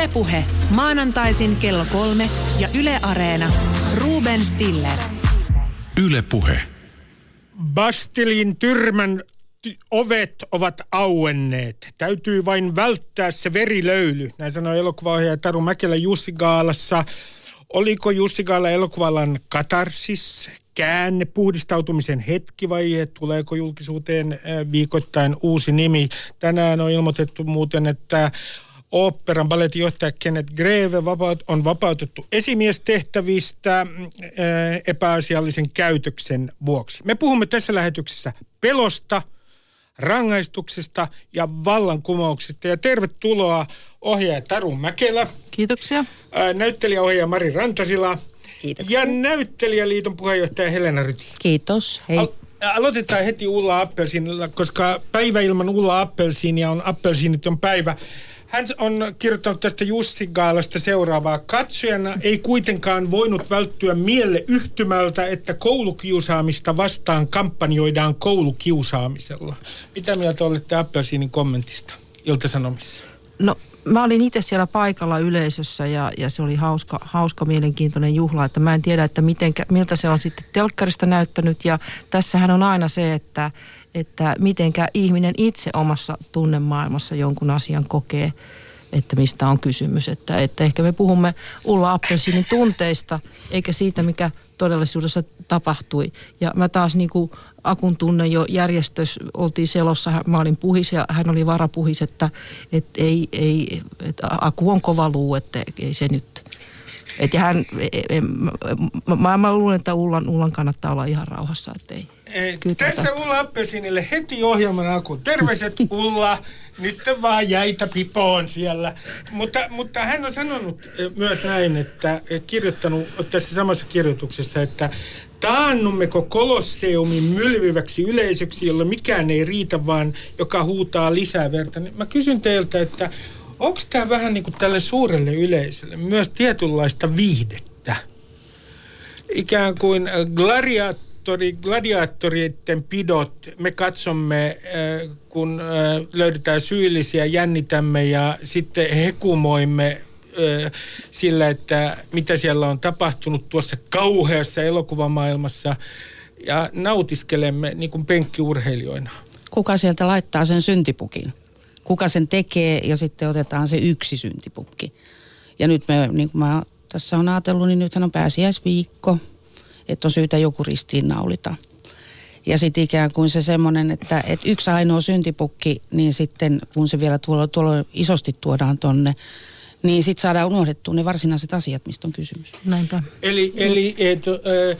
Ylepuhe maanantaisin kello kolme ja Yle Areena. Ruben Stiller. Ylepuhe. Bastilin tyrmän ty- ovet ovat auenneet. Täytyy vain välttää se verilöyly. Näin sanoi elokuvaohjaaja Taru Mäkelä Jussi Gaalassa. Oliko Jussi Gaala elokuvallan katarsis, käänne, puhdistautumisen hetki vai tuleeko julkisuuteen äh, viikoittain uusi nimi? Tänään on ilmoitettu muuten, että oopperan balletin johtaja Kenneth Greve vapaut, on vapautettu esimiestehtävistä äh, epäasiallisen käytöksen vuoksi. Me puhumme tässä lähetyksessä pelosta, rangaistuksesta ja vallankumouksesta. Ja tervetuloa ohjaaja Taru Mäkelä, Kiitoksia. ää, näyttelijäohjaaja Mari Rantasila Kiitoksia. ja näyttelijäliiton puheenjohtaja Helena Ryti. Kiitos. Hei. Al- aloitetaan heti Ulla Appelsiinilla, koska päivä ilman Ulla Appelsiinia on Appelsiinit on päivä. Hän on kirjoittanut tästä Jussi Gaalasta seuraavaa. Katsojana ei kuitenkaan voinut välttyä mielle yhtymältä, että koulukiusaamista vastaan kampanjoidaan koulukiusaamisella. Mitä mieltä olette Appelsiinin kommentista Ilta-Sanomissa? No mä olin itse siellä paikalla yleisössä ja, ja se oli hauska, hauska, mielenkiintoinen juhla, että mä en tiedä, että mitenkä, miltä se on sitten telkkarista näyttänyt ja tässähän on aina se, että, että mitenkä ihminen itse omassa tunnemaailmassa jonkun asian kokee, että mistä on kysymys. Että, että ehkä me puhumme Ulla Appelsiinin tunteista, eikä siitä, mikä todellisuudessa tapahtui. Ja mä taas niin kuin Akun tunne jo järjestössä, oltiin selossa, mä olin puhis ja hän oli varapuhis, että et ei, ei, että Aku on kova luu, että ei se nyt. Et ja hän, e- e- mä, mä, mä luulen, että Ullan, Ullan kannattaa olla ihan rauhassa, että ei. Tässä tästä- Ulla Appelsiinille heti ohjelman alkuun. Terveiset Ulla, nyt vaan jäitä pipoon siellä. Mutta, mutta hän on sanonut eh, myös näin, että kirjoittanut tässä samassa kirjoituksessa, että taannummeko kolosseumin mylviväksi yleisöksi, jolla mikään ei riitä, vaan joka huutaa lisää verta. Niin Mä kysyn teiltä, että onko tämä vähän niin kuin tälle suurelle yleisölle myös tietynlaista viihdettä? ikään kuin äh, gladiaattori, gladiaattoreiden pidot, me katsomme, äh, kun äh, löydetään syyllisiä, jännitämme ja sitten hekumoimme sillä, että mitä siellä on tapahtunut tuossa kauheassa elokuvamaailmassa ja nautiskelemme niin kuin penkkiurheilijoina. Kuka sieltä laittaa sen syntipukin? Kuka sen tekee ja sitten otetaan se yksi syntipukki. Ja nyt me, niin kuin mä tässä on ajatellut, niin nythän on pääsiäisviikko, että on syytä joku ristiin naulita. Ja sitten ikään kuin se semmoinen, että, että yksi ainoa syntipukki, niin sitten kun se vielä tuolla, tuolla isosti tuodaan tonne, niin sitten saadaan unohdettua ne varsinaiset asiat, mistä on kysymys. Näinpä. Eli, eli et, äh,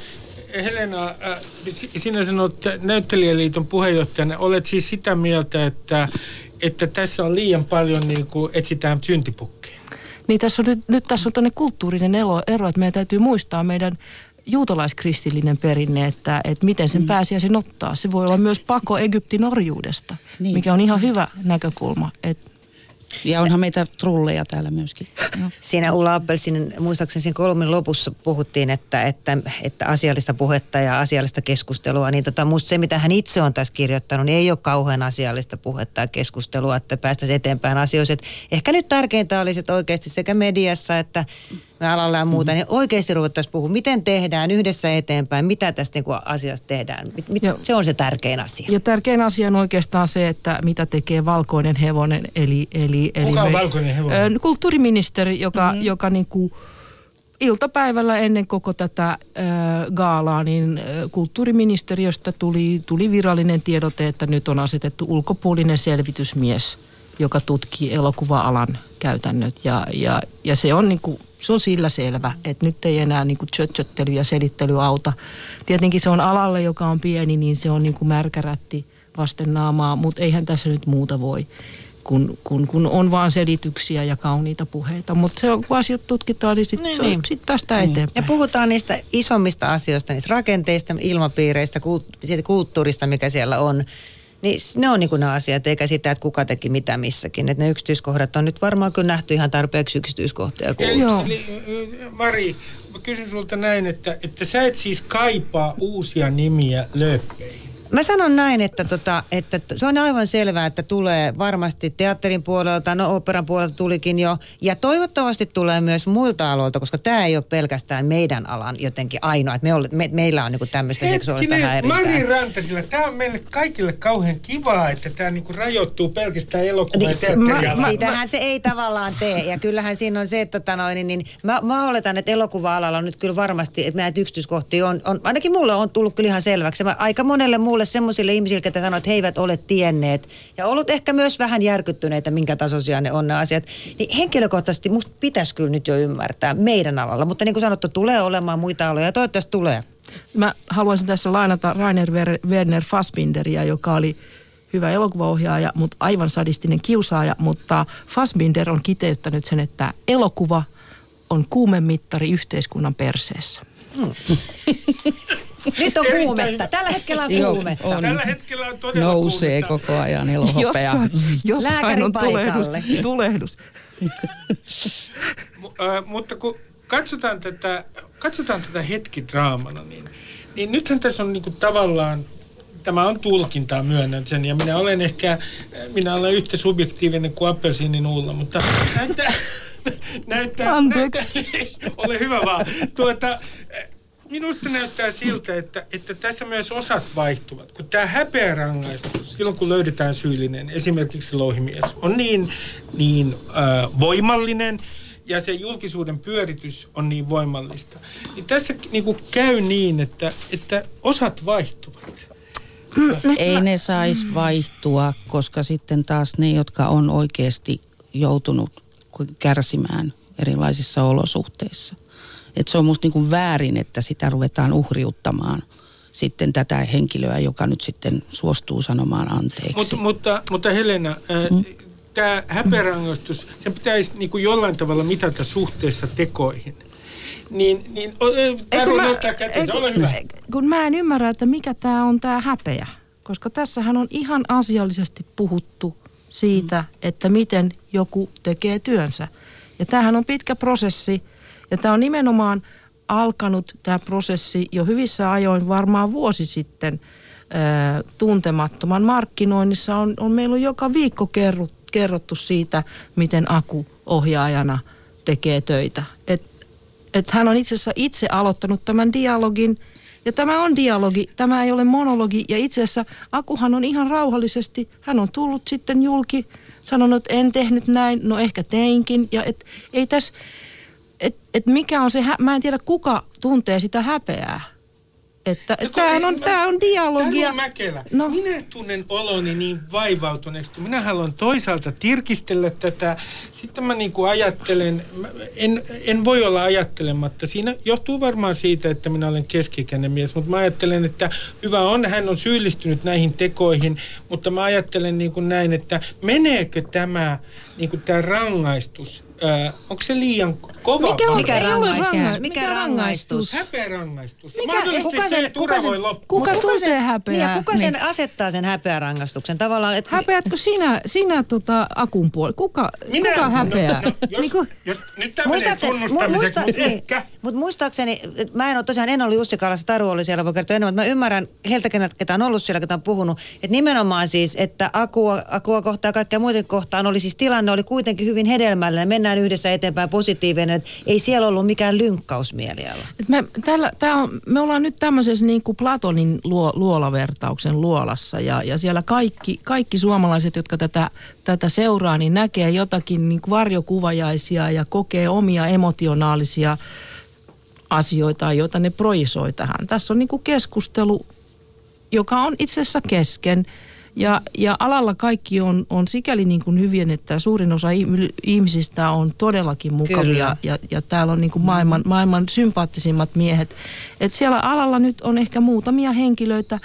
Helena, äh, si- sinä sanot näyttelijäliiton puheenjohtajana, olet siis sitä mieltä, että, että tässä on liian paljon niin kuin etsitään syntipukkeja. Niin tässä on nyt, nyt tässä on tämmöinen kulttuurinen ero, ero, että meidän täytyy muistaa meidän juutalaiskristillinen perinne, että, että miten sen mm. pääsiäisen ottaa. Se voi olla myös pako Egyptin orjuudesta, niin. Mikä on ihan hyvä näkökulma. Että Ja onhan meitä trulleja täällä myöskin. No. Siinä Ulla Appelsinin, muistaakseni siinä kolmen lopussa puhuttiin, että, että, että asiallista puhetta ja asiallista keskustelua, niin tota, musta se, mitä hän itse on tässä kirjoittanut, niin ei ole kauhean asiallista puhetta ja keskustelua, että päästäisiin eteenpäin asioissa. Et ehkä nyt tärkeintä olisi, että oikeasti sekä mediassa että alalla ja muuta, niin oikeasti ruvettaisiin puhumaan, miten tehdään yhdessä eteenpäin, mitä tästä niin kuin asiasta tehdään. Mit, mit, se on se tärkein asia. Ja tärkein asia on oikeastaan se, että mitä tekee valkoinen hevonen, eli... eli, eli Kuka on valkoinen hevonen? Ö, kulttuuriministeri, joka, mm-hmm. joka niin kuin iltapäivällä ennen koko tätä ö, gaalaa, niin ö, kulttuuriministeriöstä tuli, tuli virallinen tiedote, että nyt on asetettu ulkopuolinen selvitysmies, joka tutkii elokuva-alan käytännöt. Ja, ja, ja se on niin kuin, se on sillä selvä, että nyt ei enää niin kuin tjötjöttely ja selittely auta. Tietenkin se on alalle, joka on pieni, niin se on niin kuin märkärätti vasten naamaa, mutta eihän tässä nyt muuta voi, kun, kun, kun on vaan selityksiä ja kauniita puheita. Mutta se on, kun asiat tutkitaan, niin sitten Niin, niin, niin. sit päästään Ja eteenpäin. puhutaan niistä isommista asioista, niistä rakenteista, ilmapiireistä, kult- siitä kulttuurista, mikä siellä on. Niin ne on niin kuin ne asiat, eikä sitä, että kuka teki mitä missäkin. Että ne yksityiskohdat on nyt varmaan kyllä nähty ihan tarpeeksi yksityiskohtia. Eli, Joo. eli ö, Mari, mä kysyn sulta näin, että, että sä et siis kaipaa uusia nimiä lööppeihin. Mä sanon näin, että, tota, että se on aivan selvää, että tulee varmasti teatterin puolelta, no operan puolelta tulikin jo, ja toivottavasti tulee myös muilta aloilta, koska tämä ei ole pelkästään meidän alan jotenkin ainoa, että me, ole, me, meillä on niinku tämmöistä seksuaalista Hetkinen, Mari häirintää. Rantasilla, tämä on meille kaikille kauhean kivaa, että tämä niinku rajoittuu pelkästään elokuva- ja Niin, teatterialaan. Siitähän se ei tavallaan tee. Ja kyllähän siinä on se, että tota noin, niin, niin mä, mä oletan, että elokuva-alalla on nyt kyllä varmasti, että näitä yksityiskohtia on, on, ainakin mulle on tullut kyllä ihan selväksi. Mä, aika monelle muulle semmoisille ihmisille, jotka sanoo, että he eivät ole tienneet ja ollut ehkä myös vähän järkyttyneitä, minkä tasoisia ne on ne asiat. Niin henkilökohtaisesti musta pitäisi kyllä nyt jo ymmärtää meidän alalla, mutta niin kuin sanottu, tulee olemaan muita aloja ja toivottavasti tulee. Mä haluaisin tässä lainata Rainer Werner Fassbinderia, joka oli hyvä elokuvaohjaaja, mutta aivan sadistinen kiusaaja, mutta Fassbinder on kiteyttänyt sen, että elokuva on kuumemittari yhteiskunnan perseessä. Nyt on Erittäin kuumetta. Tällä hetkellä on Joo, kuumetta. on. Tällä hetkellä on todella Nousee kuumetta. koko ajan elohopea. Jossain, jossain on tulehdus. paikalle. tulehdus. Mu- äh, mutta kun katsotaan tätä, katsotaan tätä hetkidraamana, niin, niin nythän tässä on niinku tavallaan, tämä on tulkintaa, myönnän sen, ja minä olen ehkä, minä olen yhtä subjektiivinen kuin appelsiinin Ulla, mutta näyttää, näyttää, näyttää ole hyvä vaan. Tuota, minusta näyttää siltä, että, että tässä myös osat vaihtuvat. Kun tämä häpeärangaistus, silloin kun löydetään syyllinen, esimerkiksi louhimies, on niin, niin äh, voimallinen ja se julkisuuden pyöritys on niin voimallista, niin tässä niin kuin käy niin, että, että osat vaihtuvat. Ei ne saisi vaihtua, koska sitten taas ne, jotka on oikeasti joutunut kärsimään erilaisissa olosuhteissa. Et se on musta niin kuin väärin, että sitä ruvetaan uhriuttamaan sitten tätä henkilöä, joka nyt sitten suostuu sanomaan anteeksi. Mutta, mutta, mutta Helena, äh, tämä häpeärangaistus, sen pitäisi niin kuin jollain tavalla mitata suhteessa tekoihin. Niin, niin Taru kun mä- nostaa ei, kätensä, ole hyvä. Kun mä en ymmärrä, että mikä tämä on tämä häpeä. Koska tässähän on ihan asiallisesti puhuttu siitä, että miten joku tekee työnsä. Ja tämähän on pitkä prosessi. Ja tämä on nimenomaan alkanut tämä prosessi jo hyvissä ajoin varmaan vuosi sitten tuntemattoman markkinoinnissa. On, on meillä on joka viikko kerrot, kerrottu siitä, miten Aku ohjaajana tekee töitä. Et että hän on itse asiassa itse aloittanut tämän dialogin. Ja tämä on dialogi, tämä ei ole monologi. Ja itse asiassa Akuhan on ihan rauhallisesti, hän on tullut sitten julki, sanonut, että en tehnyt näin, no ehkä teinkin. Ja et, ei tässä, et, et mikä on se, hä- mä en tiedä kuka tuntee sitä häpeää. Että No tämähän on, tää on dialogia. Taru Mäkelä, No. no. minä tunnen oloni niin vaivautuneeksi, kun minä haluan toisaalta tirkistellä tätä. Sitten mä niin kuin ajattelen, mä en, en voi olla ajattelematta. Siinä johtuu varmaan siitä, että minä olen keskikäinen mies, mutta mä ajattelen, että hyvä on, hän on syyllistynyt näihin tekoihin, mutta mä ajattelen niin kuin näin, että meneekö tämä, niin kuin tämä rangaistus, ää, onko se liian kova? Mikä on- Mikä ole rangaistus? ranga- Mikä mikä rangaistus? Häpeärangaistus. Ja Mikä- mahdollisesti kuka se sen- ei kuka sen- loppuun. Kuka Mut tuntee sen, häpeää? Niin, ja kuka sen Niin. asettaa sen häpeärangaistuksen? Tavallaan, että Häpeätkö sinä, sinä tota Akun puoli? Kuka, kuka häpeää? No, no, jos, Niin kuin- jos, nyt tämä menee tunnustamiseksi, mutta ehkä. Mutta muistaakseni, et mä en ole tosiaan, en ollut Jussi Kallassa, Taru oli siellä, voi kertoa enemmän, mutta mä ymmärrän heiltä, ketä on ollut siellä, ketä on puhunut, että nimenomaan siis, että Akua, Akua kohtaan ja kaikkea muiden kohtaan oli siis tilanne oli kuitenkin hyvin hedelmällinen, mennään yhdessä eteenpäin positiivinen, että ei siellä ollut mikään lynkkausmieliala. Et me, tällä, tää on, me ollaan nyt tämmöisessä niin kuin Platonin luo, luolavertauksen luolassa ja, ja siellä kaikki, kaikki suomalaiset, jotka tätä, tätä seuraa, niin näkee jotakin niin varjokuvajaisia ja kokee omia emotionaalisia asioita, joita ne projisoi tähän. Tässä on niin kuin keskustelu, joka on itse asiassa kesken. Ja, ja alalla kaikki on, on sikäli niin kuin hyvin, että suurin osa ihmi- ihmisistä on todellakin mukavia Kyllä. ja, ja täällä on niin kuin maailman, maailman sympaattisimmat miehet. Et siellä alalla nyt on ehkä muutamia henkilöitä,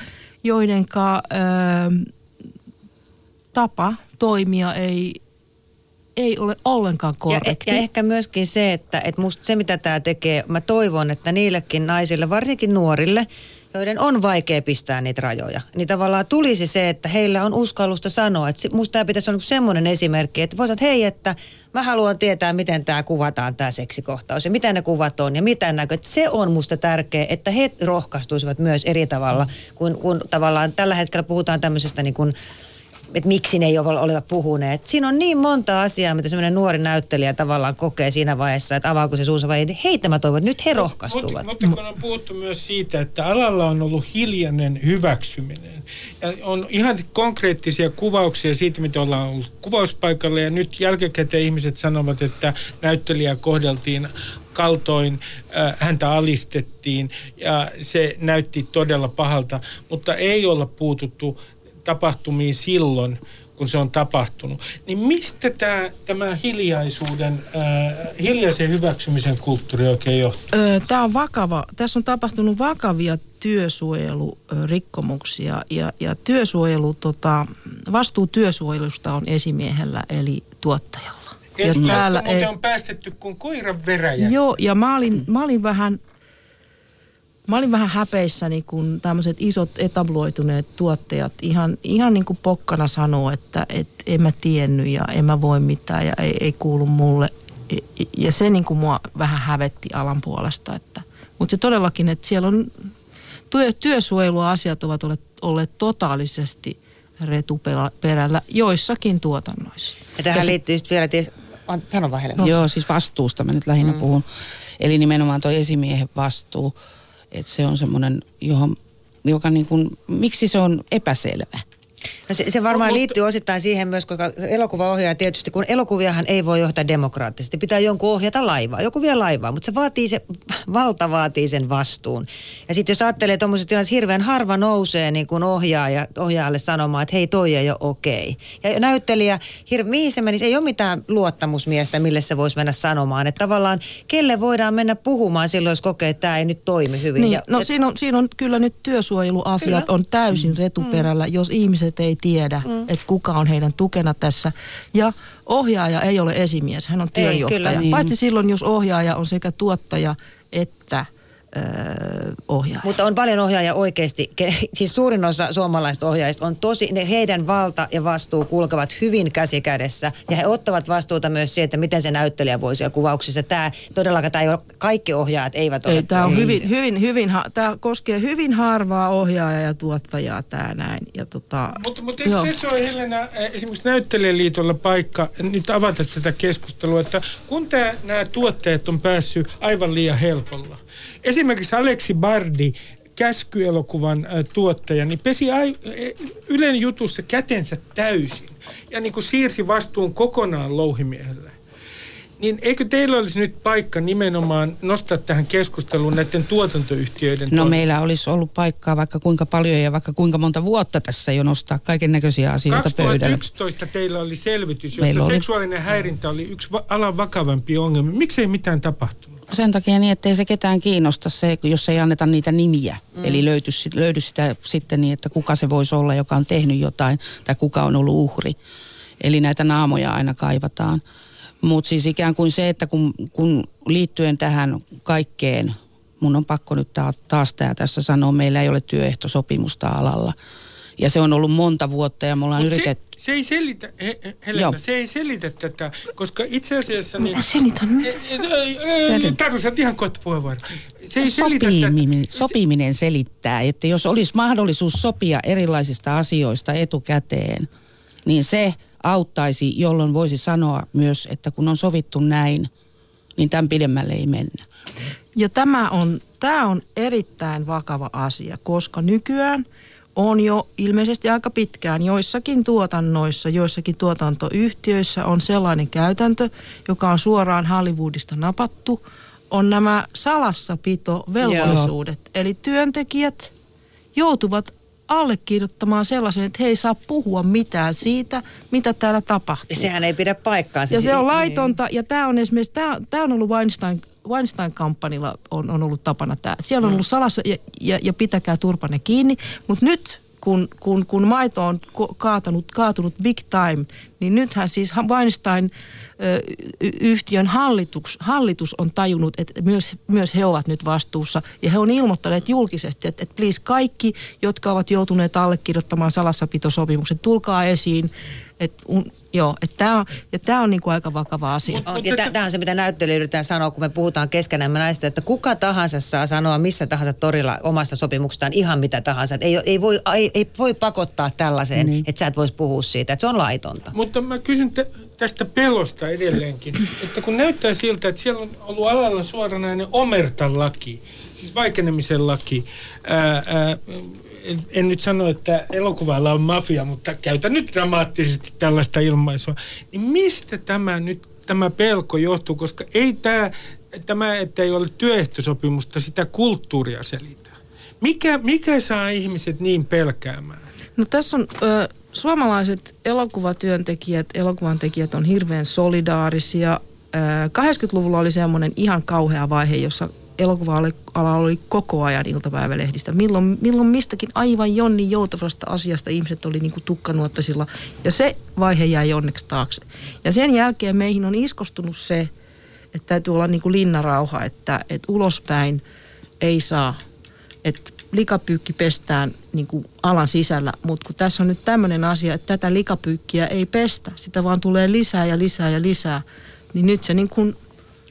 joidenka ö, tapa toimia ei, ei ole ollenkaan Ja, korrekti. ja ehkä myöskin se, että, että musta se mitä tämä tekee, mä toivon, että niillekin naisille, varsinkin nuorille, joiden on vaikea pistää niitä rajoja. Niin tavallaan tulisi se, että heillä on uskallusta sanoa. Että musta tämä pitäisi olla semmoinen esimerkki, että voisit, hei, että mä haluan tietää, miten tämä kuvataan, tämä seksikohtaus ja mitä ne kuvat on ja mitä näkö. Se on musta tärkeää, että he rohkaistuisivat myös eri tavalla, kun, kun tavallaan tällä hetkellä puhutaan tämmöisestä niin kuin että miksi ne ei ole olevat puhuneet. Siinä on niin monta asiaa, mitä semmoinen nuori näyttelijä tavallaan kokee siinä vaiheessa, että avaako se suunsa vai ei. Heitä mä toivon, nyt he rohkaistuvat. Mutta, mutta kun on puhuttu myös siitä, että alalla on ollut hiljainen hyväksyminen. Ja on ihan konkreettisia kuvauksia siitä, mitä ollaan ollut kuvauspaikalla. Ja nyt jälkikäteen ihmiset sanovat, että näyttelijä kohdeltiin kaltoin, äh, häntä alistettiin ja se näytti todella pahalta, mutta ei olla puututtu tapahtumiin silloin, kun se on tapahtunut. Niin mistä tämä, tämä hiljaisuuden, äh, hiljaisen hyväksymisen kulttuuri oikein johtuu? Tämä on vakava. Tässä on tapahtunut vakavia työsuojelurikkomuksia ja, ja työsuojelu, tota, vastuu työsuojelusta on esimiehellä eli tuottajalla. Eli ja täällä ei... on päästetty kuin koiran veräjästä. Joo, ja mä olin, mä olin vähän Mä olin vähän häpeissäni, kun tämmöiset isot etabloituneet tuottajat ihan, ihan niin kuin pokkana sanoo, että et en mä tiennyt ja en mä voi mitään ja ei, ei kuulu mulle. Ja se niin kuin mua vähän hävetti alan puolesta. Että, mutta se todellakin, että siellä on työ, työsuojeluasiat ovat olleet, olleet totaalisesti retuperällä joissakin tuotannoissa. Ja tähän ja liittyy sitten vielä, sano vaan no. Joo, siis vastuusta mä nyt lähinnä mm. puhun. Eli nimenomaan tuo esimiehen vastuu että se on semmoinen, johon, joka niin kuin, miksi se on epäselvä. No se, se varmaan no, liittyy osittain siihen myös, koska elokuvaohjaaja tietysti, kun elokuviahan ei voi johtaa demokraattisesti, pitää jonkun ohjata laivaa, joku vie laivaa, mutta se vaatii se, valta vaatii sen vastuun. Ja sitten jos ajattelee tuommoisessa tilanteessa, hirveän harva nousee niin kuin ohjaaja, ohjaajalle sanomaan, että hei toi ei ole okei. Okay. Ja näyttelijä, hirve, mihin se menisi, ei ole mitään luottamusmiestä, mille se voisi mennä sanomaan. Että tavallaan kelle voidaan mennä puhumaan silloin, jos kokee, että tämä ei nyt toimi hyvin. Niin, ja, no et, siinä, on, siinä on kyllä nyt työsuojeluasiat kyllä. on täysin mm. retuperällä, mm. jos ihmiset ei tiedä, mm. että kuka on heidän tukena tässä. Ja ohjaaja ei ole esimies, hän on työnjohtaja. Ei, kyllä, niin. Paitsi silloin, jos ohjaaja on sekä tuottaja että ohjaaja. Mutta on paljon ohjaajia oikeasti, siis suurin osa suomalaisista ohjaajista on tosi, ne heidän valta ja vastuu kulkevat hyvin käsi kädessä. Ja he ottavat vastuuta myös siitä, että miten se näyttelijä voisi siellä kuvauksissa. Tämä todellakaan, tämä ei ole, kaikki ohjaajat eivät ei, ole. Tämä, on hyvin, hyvin, hyvin, tämä koskee hyvin harvaa ohjaajaa ja tuottajaa tämä näin. Ja tota, mutta, mutta eikö tässä ole Helena esimerkiksi Näyttelijäliitolla paikka nyt avata tätä keskustelua, että kun tämä, nämä tuotteet on päässyt aivan liian helpolla, Esimerkiksi Aleksi Bardi, käskyelokuvan tuottaja, niin pesi e, Ylen jutussa kätensä täysin ja niin kuin siirsi vastuun kokonaan louhimiehelle. Niin eikö teillä olisi nyt paikka nimenomaan nostaa tähän keskusteluun näiden tuotantoyhtiöiden No meillä olisi ollut paikkaa vaikka kuinka paljon ja vaikka kuinka monta vuotta tässä jo nostaa kaiken näköisiä asioita 2011 pöydälle. teillä oli selvitys, jossa oli... seksuaalinen häirintä oli yksi va- alan vakavampi ongelma. Miksei mitään tapahtunut? Sen takia niin, ettei se ketään kiinnosta se, jos ei anneta niitä nimiä. Mm. Eli löydy, löydy sitä sitten niin, että kuka se voisi olla, joka on tehnyt jotain, tai kuka on ollut uhri. Eli näitä naamoja aina kaivataan. Mutta siis ikään kuin se, että kun, kun liittyen tähän kaikkeen, mun on pakko nyt taas tämä tässä sanoa, meillä ei ole työehtosopimusta alalla. Ja se on ollut monta vuotta ja me ollaan Mut yritetty se ei selitä, he, Helena, se ei selitä tätä, koska itse asiassa... Niin, Mä selitän. Taru, sä ihan kohta puheenvuoro. Se ei sopiminen, tätä. sopiminen selittää, että jos olisi mahdollisuus sopia erilaisista asioista etukäteen, niin se auttaisi, jolloin voisi sanoa myös, että kun on sovittu näin, niin tämän pidemmälle ei mennä. Ja tämä on, tämä on erittäin vakava asia, koska nykyään – on jo ilmeisesti aika pitkään joissakin tuotannoissa, joissakin tuotantoyhtiöissä on sellainen käytäntö, joka on suoraan Hollywoodista napattu, on nämä salassapitovelvollisuudet. Eli työntekijät joutuvat allekirjoittamaan sellaisen, että he ei saa puhua mitään siitä, mitä täällä tapahtuu. Ja sehän ei pidä paikkaansa. Ja se on laitonta, ja tämä on esimerkiksi, tämä, on ollut Weinstein Weinstein-kampanjilla on, on ollut tapana tämä. Siellä on ollut salassa ja, ja, ja pitäkää turpanne kiinni, mutta nyt kun, kun, kun maito on kaatanut, kaatunut big time, niin nythän siis Weinstein yhtiön hallitus, hallitus on tajunnut, että myös, myös he ovat nyt vastuussa. Ja he on ilmoittaneet julkisesti, että, että please kaikki, jotka ovat joutuneet allekirjoittamaan salassapitosopimuksen, tulkaa esiin. Että un, joo, että tämä on, ja tämä on niinku aika vakava asia. Mut- On, ja tämä on se, mitä näyttelijä yritetään sanoa, kun me puhutaan keskenämme näistä, että kuka tahansa saa sanoa missä tahansa torilla omasta sopimuksestaan ihan mitä tahansa. Että ei, ei, voi, ei, ei voi pakottaa tällaiseen, niin. että sä et voisi puhua siitä, että se on laitonta. Mutta mä kysyn te, tästä pelosta edelleenkin, että kun näyttää siltä, että siellä on ollut alalla suoranainen omertan laki, siis vaikenemisen laki. Ää, ää, en, nyt sano, että elokuvalla on mafia, mutta käytän nyt dramaattisesti tällaista ilmaisua. Niin mistä tämä nyt, tämä pelko johtuu, koska ei tämä, tämä että ei ole työehtosopimusta, sitä kulttuuria selitä. Mikä, mikä saa ihmiset niin pelkäämään? No tässä on ö, suomalaiset elokuvatyöntekijät, elokuvan tekijät on hirveän solidaarisia. Ö, 80-luvulla oli semmoinen ihan kauhea vaihe, jossa elokuva-ala oli koko ajan iltapäivälehdistä. Milloin, milloin mistäkin aivan jonni joutavasta asiasta ihmiset oli niinku tukkanuottasilla. Ja se vaihe jäi onneksi taakse. Ja sen jälkeen meihin on iskostunut se, että täytyy olla niinku linnarauha, että, että ulospäin ei saa, että likapyykki pestään niin kuin alan sisällä, mutta kun tässä on nyt tämmöinen asia, että tätä likapyykkiä ei pestä, sitä vaan tulee lisää ja lisää ja lisää, niin nyt se niin kuin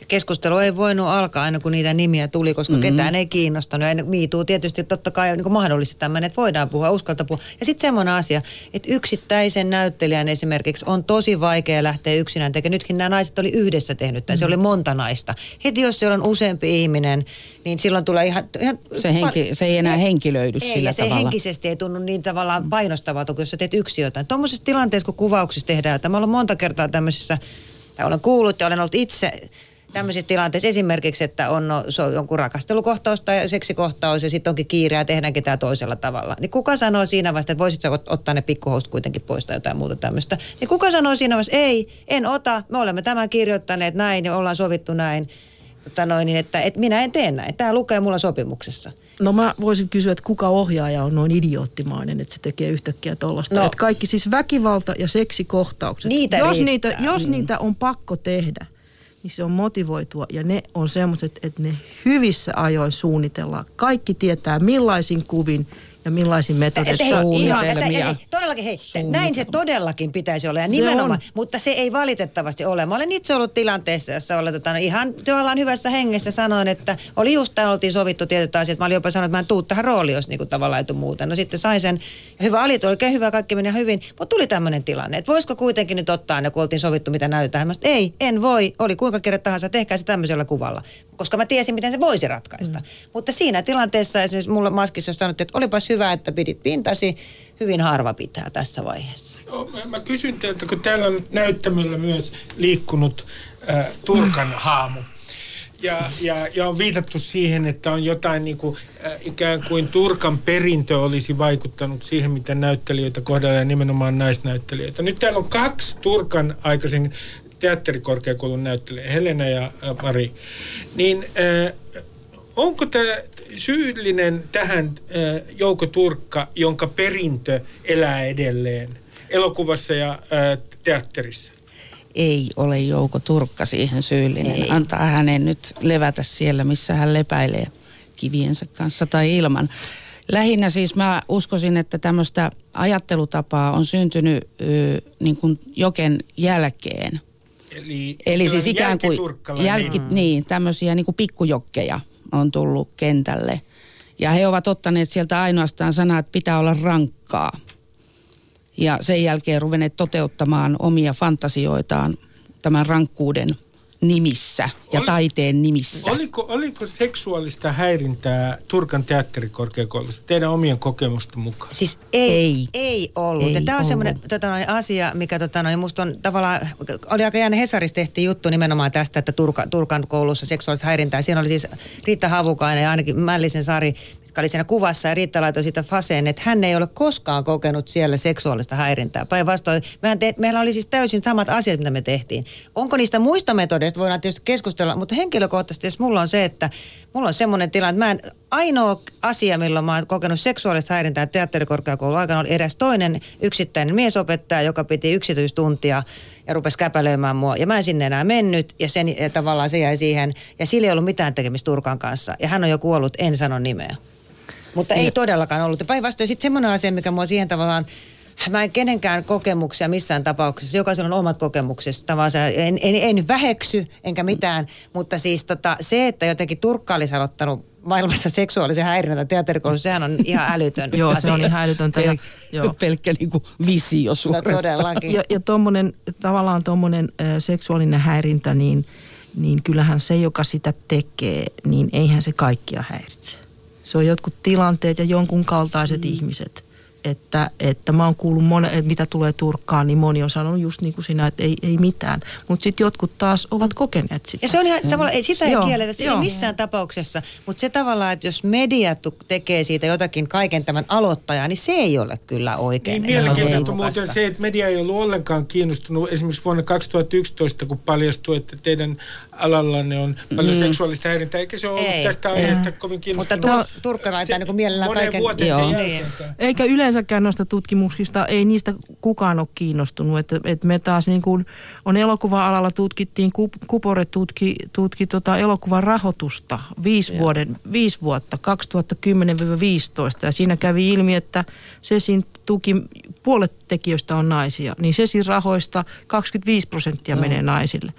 Keskustelu ei voinut alkaa aina kun niitä nimiä tuli, koska mm-hmm. ketään ei kiinnostanut. Ja miituu tietysti totta kai niin mahdollisesti tämmöinen, että voidaan puhua, uskalta puhua. Ja sitten semmoinen asia, että yksittäisen näyttelijän esimerkiksi on tosi vaikea lähteä yksinään tekemään. Nytkin nämä naiset oli yhdessä tehnyt tämän, se oli monta naista. Heti jos siellä on useampi ihminen, niin silloin tulee ihan... ihan Se henki- se ei enää henkilöidy ei, sillä ja se tavalla. henkisesti ei tunnu niin tavallaan painostavalta, kun jos sä teet yksi jotain. Tuommoisessa tilanteessa, kun kuvauksissa tehdään, tämä on ollut monta kertaa tämmöisissä, ja olen kuullut ja olen ollut itse tämmöisissä tilanteissa esimerkiksi, että on no, se on jonkun rakastelukohtaus tai seksikohtaus ja sitten onkin kiire ja tehdäänkin tämä toisella tavalla. Niin kuka sanoo siinä vaiheessa, että voisit sä ot- ottaa ne pikkuhousut kuitenkin pois tai jotain muuta tämmöistä. Niin kuka sanoo siinä vaiheessa, ei, en ota, me olemme tämän kirjoittaneet näin ja ollaan sovittu näin. Tota noin, niin että, että minä en tee näin. Tämä lukee mulla sopimuksessa. No mä voisin kysyä, että kuka ohjaaja on noin idioottimainen, että se tekee yhtäkkiä tollasta. No. Että kaikki siis väkivalta- ja seksikkohtaukset. Niitä jos riittää. niitä, jos mm. niitä on pakko tehdä, niin se on motivoitua. Ja ne on semmoiset, että ne hyvissä ajoin suunnitellaan. Kaikki tietää millaisin kuvin ja millaisin Se ihan- että, Suunnitelmia. hei, todellakin, hei, näin se todellakin pitäisi olla. Ja Se nimenomaan, on. mutta se ei valitettavasti ole. Mä olen itse ollut tilanteessa, jossa olen tota, ihan tavallaan hyvässä hengessä sanoin, että oli just tämä, oltiin sovittu tietyt asiat. Mä olin jopa sanonut, että mä en tuu tähän rooliin, jos niinku tavallaan ei muuta. No sitten sain sen. Ja hyvä oli, oikein hyvä, kaikki meni ihan hyvin. Mutta tuli tämmöinen tilanne, että voisiko kuitenkin nyt ottaa ne, kun oltiin sovittu, mitä näytetään. Mä sanoin, ei, en voi. Oli kuinka kirja tahansa, tehkää se tämmöisellä kuvalla. Koska mä tiesin, miten se voisi ratkaista. Mm. Mutta siinä tilanteessa esimerkiksi mulle maskissa on sanottu, että olipas hyvä, että pidit pintasi. Hyvin harva pitää tässä vaiheessa. No, mä, mä kysyn teiltä, kun täällä on näyttämöllä myös liikkunut äh, Turkan haamu. Ja, ja, ja on viitattu siihen, että on jotain niin kuin, äh, ikään kuin Turkan perintö olisi vaikuttanut siihen, miten näyttelijöitä kohdellaan ja nimenomaan naisnäyttelijöitä. Nyt täällä on kaksi Turkan aikaisen teatterikorkeakoulun näyttelijää, Helena ja Mari. Niin äh, onko tämä syyllinen tähän äh, Jouko Turkka, jonka perintö elää edelleen elokuvassa ja äh, teatterissa? Ei ole Jouko Turkka siihen syyllinen. Ei. Antaa hänen nyt levätä siellä, missä hän lepäilee kiviensä kanssa tai ilman. Lähinnä siis mä uskoisin, että tämmöistä ajattelutapaa on syntynyt ö, niin kuin joken jälkeen. Eli, Eli siis ikään kuin jälki, niin, tämmöisiä niin kuin pikkujokkeja on tullut kentälle. Ja he ovat ottaneet sieltä ainoastaan sanaa, että pitää olla rankkaa. Ja sen jälkeen ruvenneet toteuttamaan omia fantasioitaan tämän rankkuuden nimissä ja Oli- taiteen nimissä. Oliko, oliko seksuaalista häirintää Turkan teatterikorkeakoulussa teidän omien kokemusten mukaan? Siis ei, Ei. ei, ollut. Ei ja tämä on semmoinen tota, noin, asia, mikä tota, noin, musta on tavallaan, oli aika jännä Hesarissa tehtiin juttu nimenomaan tästä, että Turka, Turkan koulussa seksuaalista häirintää. Siinä oli siis Riitta Havukainen ja ainakin Mällisen Sari, joka oli siinä kuvassa ja Riitta laitoi sitä faseen, että hän ei ole koskaan kokenut siellä seksuaalista häirintää. Päinvastoin, te, meillä oli siis täysin samat asiat, mitä me tehtiin. Onko niistä muista metodeista, voidaan tietysti keskustella, mutta henkilökohtaisesti jos mulla on se, että mulla on semmoinen tilanne, että mä en, ainoa asia, milloin mä oon kokenut seksuaalista häirintää teatterikorkeakoulun aikana, oli edes toinen yksittäinen miesopettaja, joka piti yksityistuntia ja rupesi käpälöimään mua. Ja mä en sinne enää mennyt ja sen, ja tavallaan se jäi siihen. Ja sillä ei ollut mitään tekemistä Turkan kanssa. Ja hän on jo kuollut, en sano nimeä. Mutta ei todellakaan ollut. Ja Päinvastoin sitten semmoinen asia, mikä mua siihen tavallaan Mä en kenenkään kokemuksia missään tapauksessa. Jokaisella on omat kokemukset. Tavallaan se- en, en, en väheksy enkä mitään, mutta siis tota, se, että jotenkin Turkka olisi aloittanut maailmassa seksuaalisen häirinnän teatterikoulussa, sehän on ihan älytön Joo, se on ihan älytöntä. Ja, Pelk, joo. pelkkä niinku visio No suorastaan. todellakin. Ja, ja tommonen, tavallaan tuommoinen seksuaalinen häirintä, niin, niin kyllähän se, joka sitä tekee, niin eihän se kaikkia häiritse. Se on jotkut tilanteet ja jonkun kaltaiset mm. ihmiset. Että, että mä oon kuullut, että mitä tulee Turkkaan, niin moni on sanonut just niin kuin sinä, että ei, ei mitään. Mutta sitten jotkut taas ovat kokeneet sitä. Ja se on ihan tavallaan, ei, sitä ei Joo, kielletä, se ei joo. missään tapauksessa. Mutta se tavallaan, että jos media tekee siitä jotakin kaiken tämän aloittajaa, niin se ei ole kyllä oikein. Niin mielenkiintoista muuten se, että media ei ollut ollenkaan kiinnostunut. Esimerkiksi vuonna 2011, kun paljastui, että teidän alallanne on paljon seksuaalista häirintää, eikä se ole ollut Ei, tästä ei. aiheesta kovin Mutta kiinnostunut. tur- turkkalaita niin mielellään moneen kaiken... vuoteen Joo. sen Niin. Eikä yleensäkään noista tutkimuksista, ei niistä kukaan ole kiinnostunut. Että et me taas niin kuin on elokuva-alalla tutkittiin, Kup- Kupore tutki, tutki tota elokuvan rahoitusta viisi, vuoden, viisi vuotta, 2010-2015. Ja siinä kävi ilmi, että Sesin tuki, puolet tekijöistä on naisia, niin Sesin rahoista 25 prosenttia menee naisille.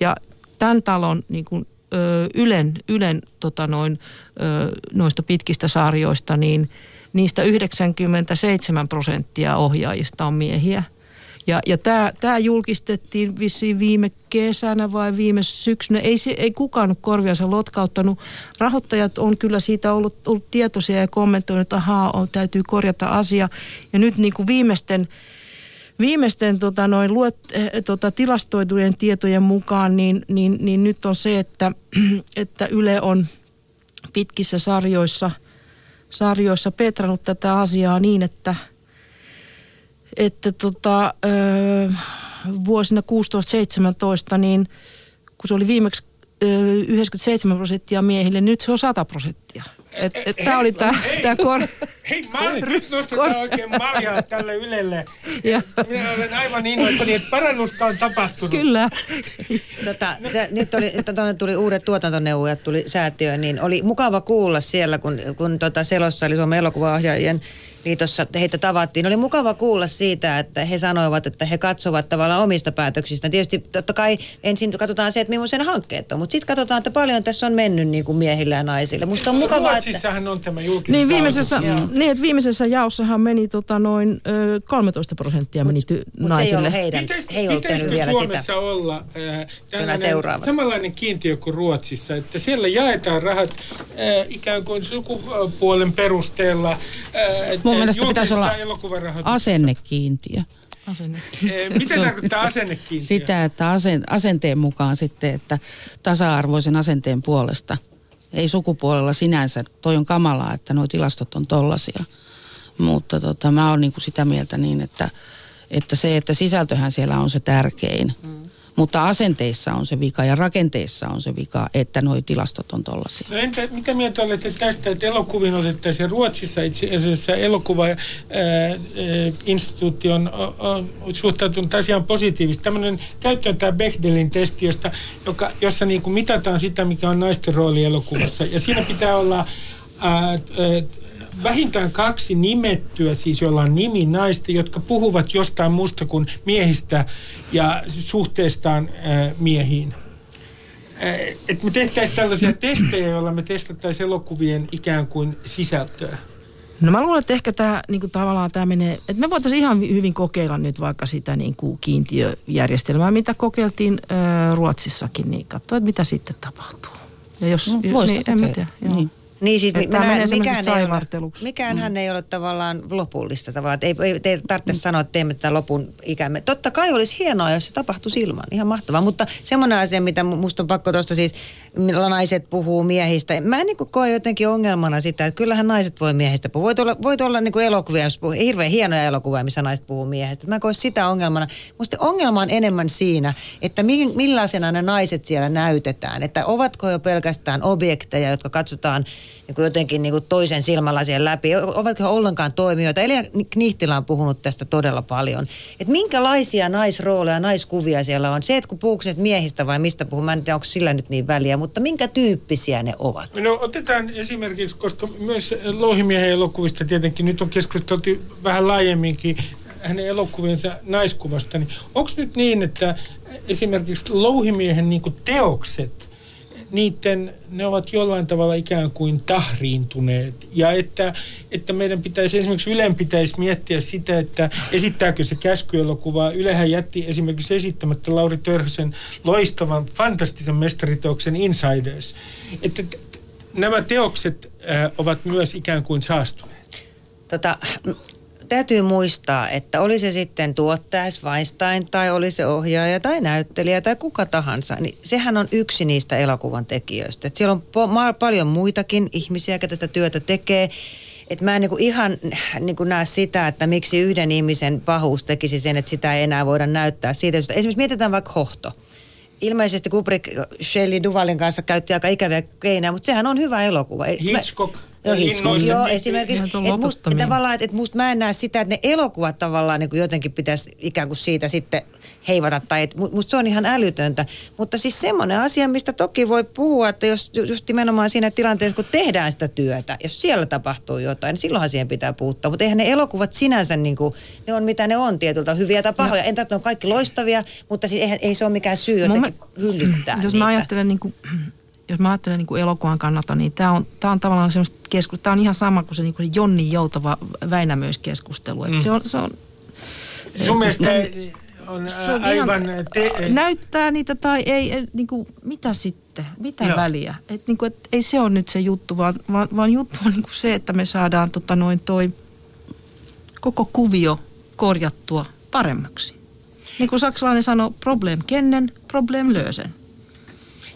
Ja tämän talon niin kuin, ö, Ylen, Ylen tota noin, ö, noista pitkistä sarjoista, niin niistä 97 prosenttia ohjaajista on miehiä. Ja, ja tämä, julkistettiin vissiin viime kesänä vai viime syksynä. Ei, se, ei kukaan korviansa lotkauttanut. Rahoittajat on kyllä siitä ollut, ollut tietoisia ja kommentoinut, että ahaa, on, täytyy korjata asia. Ja nyt niin kuin viimeisten, viimeisten tota, noin luet, eh, tota, tilastoitujen tietojen mukaan, niin, niin, niin nyt on se, että, että Yle on pitkissä sarjoissa, sarjoissa petrannut tätä asiaa niin, että – että tota, ö, vuosina 16-17, niin kun se oli viimeksi ö, 97 prosenttia miehille, nyt se on 100 prosenttia. Et, et tämä oli tämä tää kor... Hei, mä nyt nostetaan oikein maljaa tälle Ylelle. Ja, Minä olen aivan innoissani, että parannusta on tapahtunut. kyllä. Tota, se, nyt, oli, nyt tuonne tuli uudet tuotantoneuvojat tuli säätiöön, niin oli mukava kuulla siellä, kun, kun tota Selossa eli Suomen elokuvaohjaajien liitossa heitä tavattiin. Oli mukava kuulla siitä, että he sanoivat, että he katsovat tavallaan omista päätöksistä. Tietysti totta kai ensin katsotaan se, että millaisen hankkeet on, mutta sitten katsotaan, että paljon tässä on mennyt niin kuin miehille ja naisille. Musta on mukavaa, että... Ruotsissahan on tämä julkinen Niin viimeisessä, niin, että viimeisessä jaossahan meni tota noin ö, 13 prosenttia meni ty- Mutta se ei naisille. heidän, Pitäisikö, he pitäisikö vielä Suomessa sitä. olla äh, samanlainen kiintiö kuin Ruotsissa, että siellä jaetaan rahat äh, ikään kuin sukupuolen perusteella. Äh, Mun mielestä pitäisi olla asennekiintiö. Asenne. Mitä tarkoittaa asennekiintiö? Sitä, että asen, asenteen mukaan sitten, että tasa-arvoisen asenteen puolesta. Ei sukupuolella sinänsä, toi on kamalaa, että nuo tilastot on tollasia. Mutta tota, mä oon niinku sitä mieltä niin, että, että se, että sisältöhän siellä on se tärkein. Mm. Mutta asenteissa on se vika ja rakenteissa on se vika, että nuo tilastot on tollasia. No entä, mitä mieltä olette tästä, että elokuviin otettaisiin Ruotsissa itse asiassa elokuva-instituutti on, on suhtautunut asiaan positiivisesti. Tämmöinen käyttöön tämä Bechdelin testi, josta, joka, jossa niin kuin mitataan sitä, mikä on naisten rooli elokuvassa. Ja siinä pitää olla ää, ää, vähintään kaksi nimettyä, siis joilla on nimi naista, jotka puhuvat jostain muusta kuin miehistä ja suhteestaan ää, miehiin että me tehtäisiin tällaisia testejä, joilla me testattaisiin elokuvien ikään kuin sisältöä. No mä luulen, että ehkä tämä niinku tavallaan tämä menee, että me voitaisiin ihan hyvin kokeilla nyt vaikka sitä niinku kiintiöjärjestelmää, mitä kokeiltiin ö, Ruotsissakin, niin katsoa, että mitä sitten tapahtuu. Ja jos, No, jos- niin, en mä tiedä, joo. Niin. Niin siis Että minä, mikään, ei ole, mikään hän ei ole tavallaan lopullista tavallaan. Ei, ei, ei tarvitse sanoa, että teemme tätä lopun ikämme. Totta kai olisi hienoa, jos se tapahtuisi ilman. Ihan mahtavaa. Mutta semmoinen asia, mitä mu- musta on pakko tuosta siis, millä naiset puhuu miehistä. Mä en niin koe jotenkin ongelmana sitä, että kyllähän naiset voi miehistä puhua. Voit olla, voit olla niin elokuvia, missä puhuu, hirveän hienoja elokuvia, missä naiset puhuu miehistä. Mä en koe sitä ongelmana. Musta ongelma on enemmän siinä, että mi- millaisena ne naiset siellä näytetään. Että ovatko jo pelkästään objekteja, jotka katsotaan niin kuin jotenkin niin kuin toisen silmälasien läpi. Ovatko he ollenkaan toimijoita? Elina Knihtilä on puhunut tästä todella paljon. Että minkälaisia naisrooleja, naiskuvia siellä on. Se, että kun puhuuko nyt miehistä vai mistä puhuu, mä en tiedä, onko sillä nyt niin väliä, mutta minkä tyyppisiä ne ovat? No otetaan esimerkiksi, koska myös Louhimiehen elokuvista tietenkin nyt on keskusteltu vähän laajemminkin hänen elokuviensa naiskuvasta, niin onko nyt niin, että esimerkiksi Louhimiehen niin teokset, niiden, ne ovat jollain tavalla ikään kuin tahriintuneet. Ja että, että meidän pitäisi, esimerkiksi Ylen pitäisi miettiä sitä, että esittääkö se käskyelokuvaa. Ylehän jätti esimerkiksi esittämättä Lauri Törhösen loistavan, fantastisen mestariteoksen Insiders. Että nämä teokset äh, ovat myös ikään kuin saastuneet. Tota, täytyy muistaa, että oli se sitten tuottaja Weinstein tai oli se ohjaaja tai näyttelijä tai kuka tahansa, niin sehän on yksi niistä elokuvan tekijöistä. Et siellä on po- paljon muitakin ihmisiä, jotka tätä työtä tekee. Et mä en niinku ihan niinku näe sitä, että miksi yhden ihmisen pahuus tekisi sen, että sitä ei enää voida näyttää siitä. Esimerkiksi mietitään vaikka hohto ilmeisesti Kubrick Shelley Duvalin kanssa käytti aika ikäviä keinoja, mutta sehän on hyvä elokuva. Hitchcock. Joo, Hitchcock, joo esimerkiksi. Että Että musta, tavallaan, että et musta mä en näe sitä, että ne elokuvat tavallaan niin kuin jotenkin pitäisi ikään kuin siitä sitten heivata. Tai et musta se on ihan älytöntä. Mutta siis semmoinen asia, mistä toki voi puhua, että jos just nimenomaan siinä tilanteessa, kun tehdään sitä työtä, jos siellä tapahtuu jotain, niin silloinhan siihen pitää puuttua. Mutta eihän ne elokuvat sinänsä, niin kuin, ne on mitä ne on tietyltä, hyviä tai pahoja. En tarvitse, on kaikki loistavia, mutta siis eihän, ei se ole mikään syy jotenkin hyllyttää Jos niitä. mä ajattelen niin kuin, jos mä ajattelen niin kuin elokuvan kannalta, niin tämä on, tää on tavallaan semmoista keskustelua. Tämä on ihan sama kuin se, niin kuin Jonni Joutava Väinämöiskeskustelu. Mm. Se on, se on, Sun mielestä on se on aivan... ihan, Te, näyttää niitä tai ei, ei, niin kuin, mitä sitten, mitä Joo. väliä. Et, niin kuin, et, ei se ole nyt se juttu, vaan, vaan, vaan juttu on niin kuin se, että me saadaan tota, noin toi koko kuvio korjattua paremmaksi. Niin kuin saksalainen sanoo, problem kennen, problem lösen.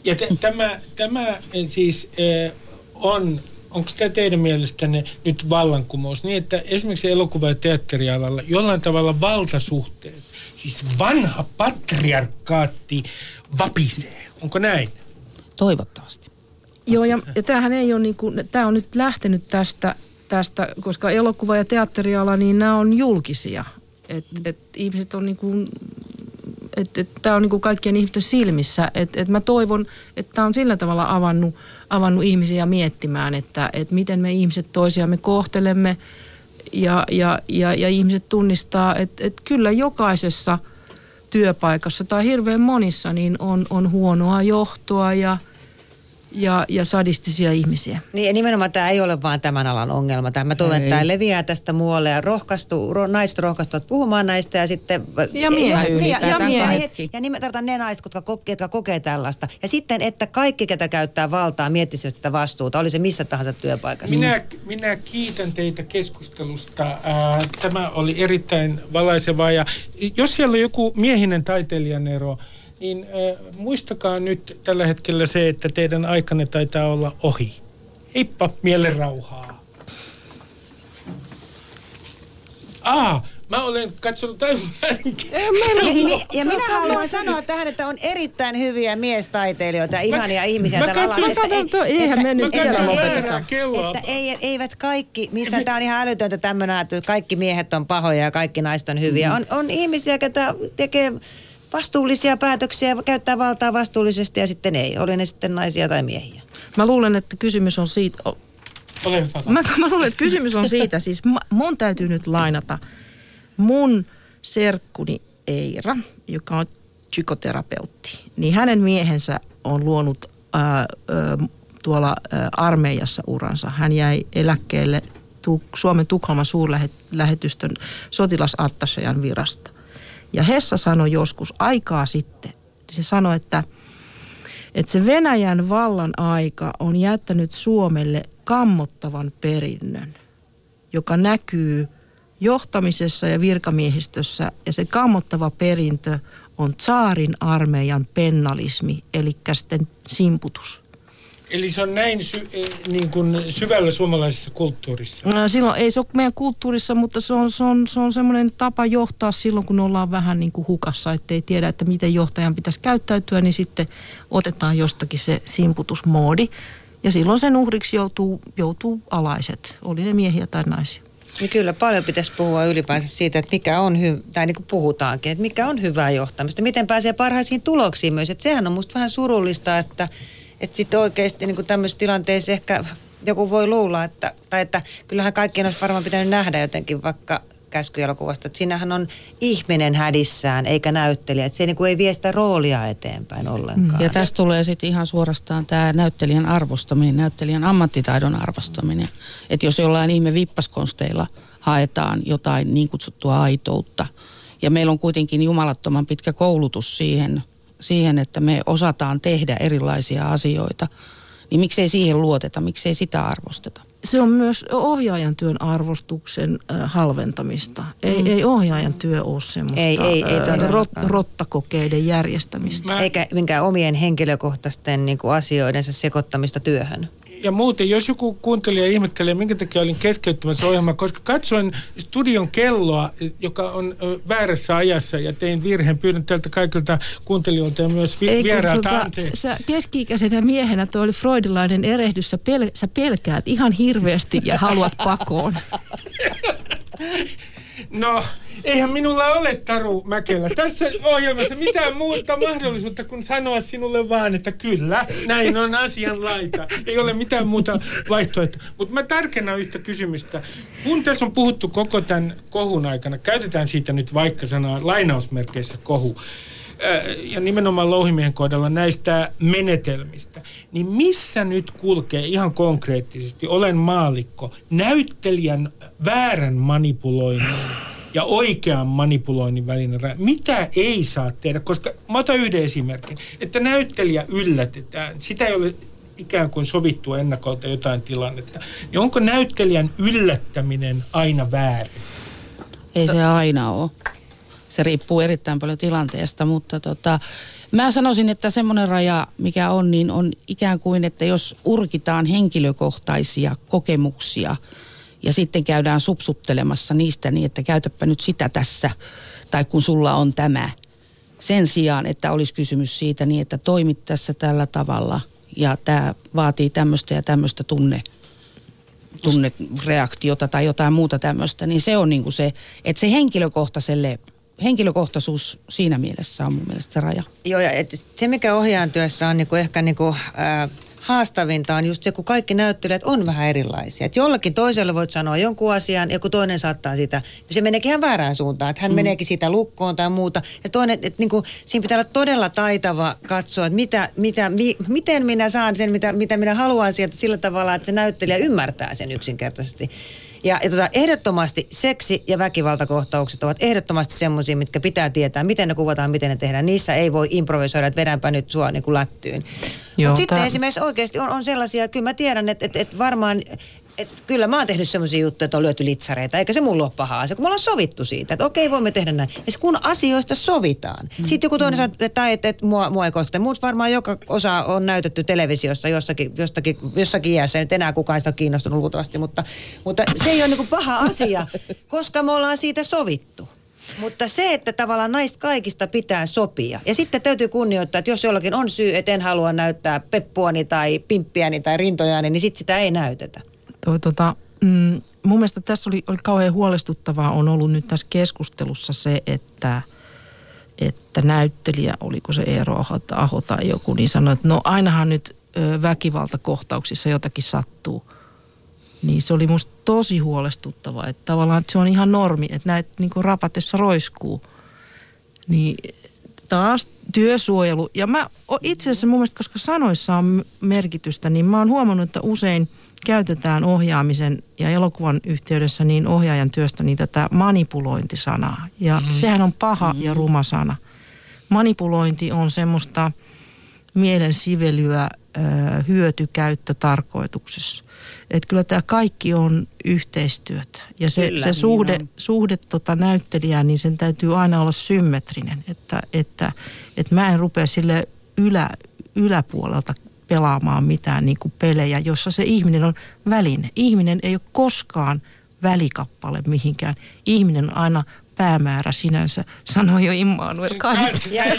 Ja t- tämä, tämä eh, siis eh, on, onko tämä teidän mielestänne nyt vallankumous niin, että esimerkiksi elokuva- ja teatterialalla jollain tavalla valtasuhteet, siis vanha patriarkaatti vapisee. Onko näin? Toivottavasti. Joo, ja, ja tämähän ei ole niin kuin, tämä on nyt lähtenyt tästä, tästä, koska elokuva- ja teatteriala, niin nämä on julkisia. Et, et ihmiset on niin kuin, että et, tämä on niin kuin kaikkien ihmisten silmissä. Et, et mä toivon, että tämä on sillä tavalla avannut, avannut ihmisiä miettimään, että et miten me ihmiset toisiamme kohtelemme ja, ja, ja, ja ihmiset tunnistaa, että et kyllä jokaisessa työpaikassa tai hirveän monissa niin on, on huonoa johtoa ja, ja, ja sadistisia ihmisiä. Niin ja nimenomaan tämä ei ole vaan tämän alan ongelma. Tämä, mä toivon, että tämä leviää tästä muualle ja rohkaistu, ro, naiset rohkaistuvat puhumaan näistä ja sitten... Ja miehet. Ja, ja, Ja ja, miehet. ja nimen, tarvitaan ne naiset, jotka, koke, jotka kokee tällaista. Ja sitten, että kaikki, ketä käyttää valtaa, miettisivät sitä vastuuta, oli se missä tahansa työpaikassa. Minä, minä kiitän teitä keskustelusta. Tämä oli erittäin valaisevaa. Ja jos siellä on joku miehinen taiteilijan ero, niin äh, muistakaa nyt tällä hetkellä se, että teidän aikanne taitaa olla ohi. Heippa, mielen rauhaa. Aa, mä olen katsonut niin, ja minä haluan sanoa tähän, että on erittäin hyviä miestaiteilijoita, ihania ihmisiä mä tällä katson- alalla. Mä katson, eihän me nyt Mä lopeteta. Että ei, eivät kaikki, missä tämä on ihan älytöntä tämmöinen, että kaikki miehet on pahoja ja kaikki naiset on hyviä. On, on ihmisiä, jotka tekee vastuullisia päätöksiä, käyttää valtaa vastuullisesti ja sitten ei. Oli ne sitten naisia tai miehiä. Mä luulen, että kysymys on siitä, o- Ole hyvä. mä, mä luulen, että kysymys on siitä, siis mun täytyy nyt lainata mun serkkuni Eira, joka on psykoterapeutti, niin hänen miehensä on luonut ää, ää, tuolla ää, armeijassa uransa. Hän jäi eläkkeelle Suomen Tukholman suurlähetystön sotilasattasejan virasta. Ja Hessa sanoi joskus aikaa sitten, se sanoi, että, että se Venäjän vallan aika on jättänyt Suomelle kammottavan perinnön, joka näkyy johtamisessa ja virkamiehistössä. Ja se kammottava perintö on tsaarin armeijan pennalismi, eli sitten simputus. Eli se on näin sy- eh, niin kuin syvällä suomalaisessa kulttuurissa. No, silloin ei se ole meidän kulttuurissa, mutta se on, se on, se on semmoinen tapa johtaa silloin, kun ollaan vähän niin kuin hukassa, ettei tiedä, että miten johtajan pitäisi käyttäytyä, niin sitten otetaan jostakin se simputusmoodi. Ja silloin sen uhriksi joutuu, joutuu alaiset, oli ne miehiä tai naisia. Niin kyllä paljon pitäisi puhua ylipäänsä siitä, että mikä on hyvä, tai niin kuin puhutaankin, että mikä on hyvää johtamista, miten pääsee parhaisiin tuloksiin myös. Että sehän on musta vähän surullista, että, että sitten oikeasti niin tämmöisessä tilanteessa ehkä joku voi luulla, että, tai että kyllähän kaikkien olisi varmaan pitänyt nähdä jotenkin vaikka käskyjalokuvasta, että siinähän on ihminen hädissään eikä näyttelijä, että se niin kuin ei vie sitä roolia eteenpäin ollenkaan. Ja tästä tulee sitten ihan suorastaan tämä näyttelijän arvostaminen, näyttelijän ammattitaidon arvostaminen. Että jos jollain ihme vippaskonsteilla haetaan jotain niin kutsuttua aitoutta, ja meillä on kuitenkin jumalattoman pitkä koulutus siihen, siihen että me osataan tehdä erilaisia asioita, niin miksei siihen luoteta, miksei sitä arvosteta? se on myös ohjaajan työn arvostuksen äh, halventamista. Ei, mm. ei ohjaajan työ ole semmoista Ei, ei, ei äh, rot, rottakokeiden järjestämistä. Mä... Eikä minkään omien henkilökohtaisten niin kuin asioidensa sekoittamista työhön ja muuten, jos joku kuuntelija ihmettelee, minkä takia olin keskeyttämässä ohjelmaa, koska katsoin studion kelloa, joka on väärässä ajassa ja tein virheen. Pyydän teiltä kaikilta kuuntelijoilta ja myös vi- Ei, vierailta sulta, anteeksi. Sä keski-ikäisenä miehenä tuo oli freudilainen erehdys, sä, pel- sä pelkäät ihan hirveästi ja haluat pakoon. No, eihän minulla ole Taru Mäkelä tässä ohjelmassa mitään muuta mahdollisuutta kuin sanoa sinulle vaan, että kyllä, näin on asian laita. Ei ole mitään muuta vaihtoehtoa. Mutta mä tarkennan yhtä kysymystä. Kun tässä on puhuttu koko tämän kohun aikana, käytetään siitä nyt vaikka sanaa lainausmerkeissä kohu, ja nimenomaan louhimiehen kohdalla näistä menetelmistä, niin missä nyt kulkee ihan konkreettisesti, olen maalikko, näyttelijän väärän manipuloinnin ja oikean manipuloinnin välinen raja. Mitä ei saa tehdä? Koska mä otan yhden esimerkin, että näyttelijä yllätetään. Sitä ei ole ikään kuin sovittu ennakolta jotain tilannetta. Niin onko näyttelijän yllättäminen aina väärin? Ei se aina ole. Se riippuu erittäin paljon tilanteesta, mutta tota, mä sanoisin, että semmoinen raja, mikä on, niin on ikään kuin, että jos urkitaan henkilökohtaisia kokemuksia – ja sitten käydään supsuttelemassa niistä niin, että käytäpä nyt sitä tässä, tai kun sulla on tämä. Sen sijaan, että olisi kysymys siitä niin, että toimit tässä tällä tavalla ja tämä vaatii tämmöistä ja tämmöistä tunne, tunnereaktiota tai jotain muuta tämmöistä, niin se on niin kuin se, että se henkilökohtaiselle henkilökohtaisuus siinä mielessä on mun mielestä se raja. Joo, ja et se mikä ohjaajan työssä on niinku ehkä niinku, äh, haastavinta on just se, kun kaikki näyttelijät on vähän erilaisia. Että jollakin toiselle voit sanoa jonkun asian, ja kun toinen saattaa sitä, se meneekin ihan väärään suuntaan. Että hän mm. meneekin sitä lukkoon tai muuta. Ja toinen, että niin kuin, siinä pitää olla todella taitava katsoa, että mitä, mitä, mi, miten minä saan sen, mitä, mitä minä haluan sieltä sillä tavalla, että se näyttelijä ymmärtää sen yksinkertaisesti. Ja, ja tota, ehdottomasti seksi- ja väkivaltakohtaukset ovat ehdottomasti semmoisia, mitkä pitää tietää, miten ne kuvataan, miten ne tehdään. Niissä ei voi improvisoida, että vedänpä nyt sua niin kuin lättyyn. Mutta sitten esimerkiksi oikeasti on, on sellaisia, kyllä mä tiedän, että, että, että varmaan et kyllä mä oon tehnyt semmoisia juttuja, että on lyöty litsareita, eikä se mulla ole paha asia, kun me ollaan sovittu siitä, että okei, voimme tehdä näin. Ja kun asioista sovitaan. Mm. Sitten joku toinen mm. sanoo, että, että, että mua, mua ei kosketa. Muut varmaan joka osa on näytetty televisiossa jossakin, jossakin, jossakin iässä. Nyt enää kukaan sitä kiinnostunut luultavasti, mutta, mutta se ei ole niin paha asia, koska me ollaan siitä sovittu. Mutta se, että tavallaan näistä kaikista pitää sopia. Ja sitten täytyy kunnioittaa, että jos jollakin on syy, että en halua näyttää peppuani tai pimppiäni tai rintojani, niin sitten sitä ei näytetä toi, tota, mm, mun mielestä tässä oli, oli kauhean huolestuttavaa on ollut nyt tässä keskustelussa se, että, että näyttelijä, oliko se Eero Aho, tai joku, niin sanoi, että no ainahan nyt väkivaltakohtauksissa jotakin sattuu. Niin se oli musta tosi huolestuttavaa, että tavallaan että se on ihan normi, että näitä niin rapatessa roiskuu. Niin taas työsuojelu. Ja mä itse asiassa mun mielestä, koska sanoissa on merkitystä, niin mä oon huomannut, että usein – käytetään ohjaamisen ja elokuvan yhteydessä niin ohjaajan työstä niin tätä manipulointisanaa. Ja mm. sehän on paha mm. ja ruma sana. Manipulointi on semmoista mielen sivelyä hyötykäyttötarkoituksessa. Että kyllä tämä kaikki on yhteistyötä. Ja se, Kyllä, se niin suhde, on. suhde tota näyttelijään, niin sen täytyy aina olla symmetrinen. Että, että, että mä en rupea sille ylä, yläpuolelta pelaamaan mitään niin kuin pelejä, jossa se ihminen on väline. Ihminen ei ole koskaan välikappale mihinkään. Ihminen on aina päämäärä sinänsä, sanoi jo Immanuel Kant. Ja, Ja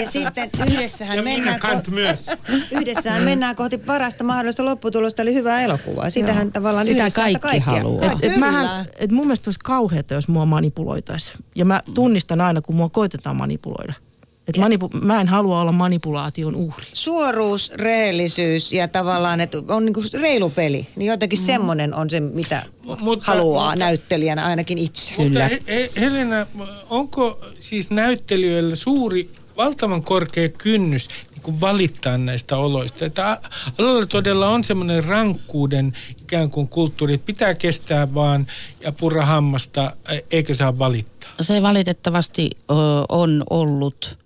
ja sitten yhdessähän ja mennään, Kant ko- myös. yhdessähän mennään kohti parasta mahdollista lopputulosta, eli hyvää elokuvaa. Sitähän Joo. tavallaan Sitä yhdessä kaikki kaikkea. haluaa. Et, et mähän, et mun mielestä olisi kauheata, jos mua manipuloitaisiin. Ja mä tunnistan aina, kun mua koitetaan manipuloida. Et manipu- mä en halua olla manipulaation uhri. Suoruus, rehellisyys ja tavallaan, että on niinku reilu peli. Niin jotenkin mm. semmoinen on se, mitä Mutta- haluaa mutta- näyttelijänä ainakin itse. Mutta He- He- Helena, onko siis näyttelijöillä suuri, valtavan korkea kynnys niin kuin valittaa näistä oloista? Että alalla todella on semmoinen rankkuuden ikään kuin kulttuuri, että pitää kestää vaan ja purra hammasta, e- eikä saa valittaa. Se valitettavasti ö, on ollut,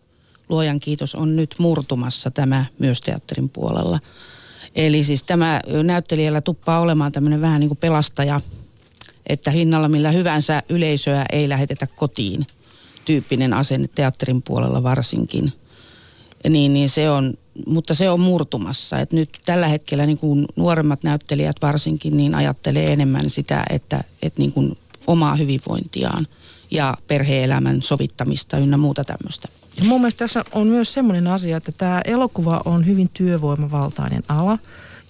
luojan kiitos, on nyt murtumassa tämä myös teatterin puolella. Eli siis tämä näyttelijällä tuppaa olemaan tämmöinen vähän niin kuin pelastaja, että hinnalla millä hyvänsä yleisöä ei lähetetä kotiin. Tyyppinen asenne teatterin puolella varsinkin. Niin, niin se on, mutta se on murtumassa. Et nyt tällä hetkellä niin kuin nuoremmat näyttelijät varsinkin niin ajattelee enemmän sitä, että, että niin kuin omaa hyvinvointiaan ja perheelämän sovittamista ynnä muuta tämmöistä. Ja mun mielestä tässä on myös semmoinen asia, että tämä elokuva on hyvin työvoimavaltainen ala.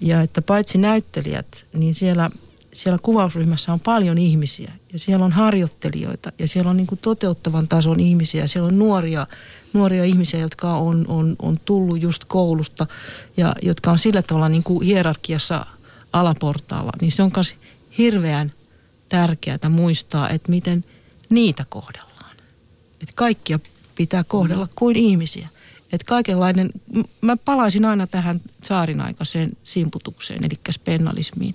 Ja että paitsi näyttelijät, niin siellä, siellä kuvausryhmässä on paljon ihmisiä. Ja siellä on harjoittelijoita ja siellä on niin kuin toteuttavan tason ihmisiä. Siellä on nuoria, nuoria ihmisiä, jotka on, on, on tullut just koulusta ja jotka on sillä tavalla niin kuin hierarkiassa alaportaalla. Niin se on myös hirveän tärkeää muistaa, että miten niitä kohdellaan. Että kaikkia pitää kohdella kuin ihmisiä. Että kaikenlainen, mä palaisin aina tähän saarin aikaiseen simputukseen, eli spennalismiin.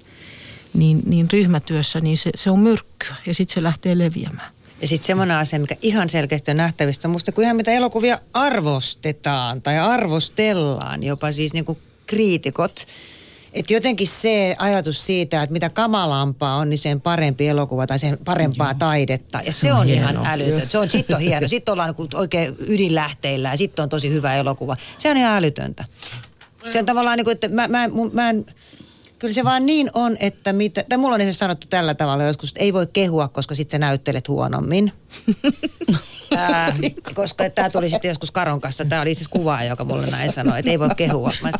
Niin, niin ryhmätyössä niin se, se on myrkkyä ja sitten se lähtee leviämään. Ja sitten semmoinen asia, mikä ihan selkeästi on nähtävistä, musta kun ihan mitä elokuvia arvostetaan tai arvostellaan, jopa siis niinku kriitikot. Että jotenkin se ajatus siitä, että mitä kamalampaa on, niin sen parempi elokuva tai sen parempaa Joo. taidetta. Ja se, se on, on ihan hieno. älytön. Se on, sit on hieno. Sitten ollaan niinku oikein ydinlähteillä ja sitten on tosi hyvä elokuva. Se on ihan älytöntä. Se on tavallaan niin kuin, että mä, mä, mun- mä en, Kyllä se vaan niin on, että mitä, tai mulla on esimerkiksi sanottu tällä tavalla joskus, että ei voi kehua, koska sit sä näyttelet huonommin. Ää, koska tämä tuli sitten joskus Karon kanssa, tämä oli itse asiassa kuvaaja, joka mulle näin sanoi, että ei voi kehua. Mä,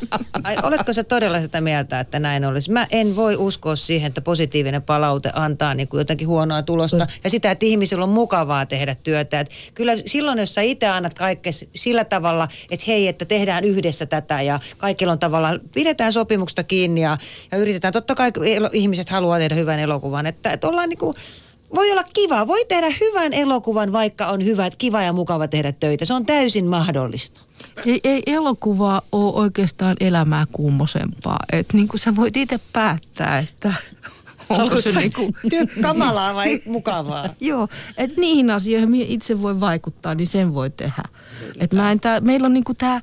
ai, oletko sä todella sitä mieltä, että näin olisi? Mä en voi uskoa siihen, että positiivinen palaute antaa niin kuin jotenkin huonoa tulosta ja sitä, että ihmisillä on mukavaa tehdä työtä. Et kyllä silloin, jos sä itse annat kaikkea sillä tavalla, että hei, että tehdään yhdessä tätä ja kaikilla on tavallaan, pidetään sopimuksesta kiinni ja, ja yritetään. Totta kai ihmiset haluaa tehdä hyvän elokuvan, että, että ollaan niin kuin, voi olla kiva, voi tehdä hyvän elokuvan, vaikka on hyvä, että kiva ja mukava tehdä töitä. Se on täysin mahdollista. Ei, ei elokuva ole oikeastaan elämää kummosempaa. Että niin kuin sä voit itse päättää, että onko se niin kuin... Työ- kamalaa vai mukavaa? Joo, että niihin asioihin itse voi vaikuttaa, niin sen voi tehdä. Et mä en tää, meillä on niinku tää,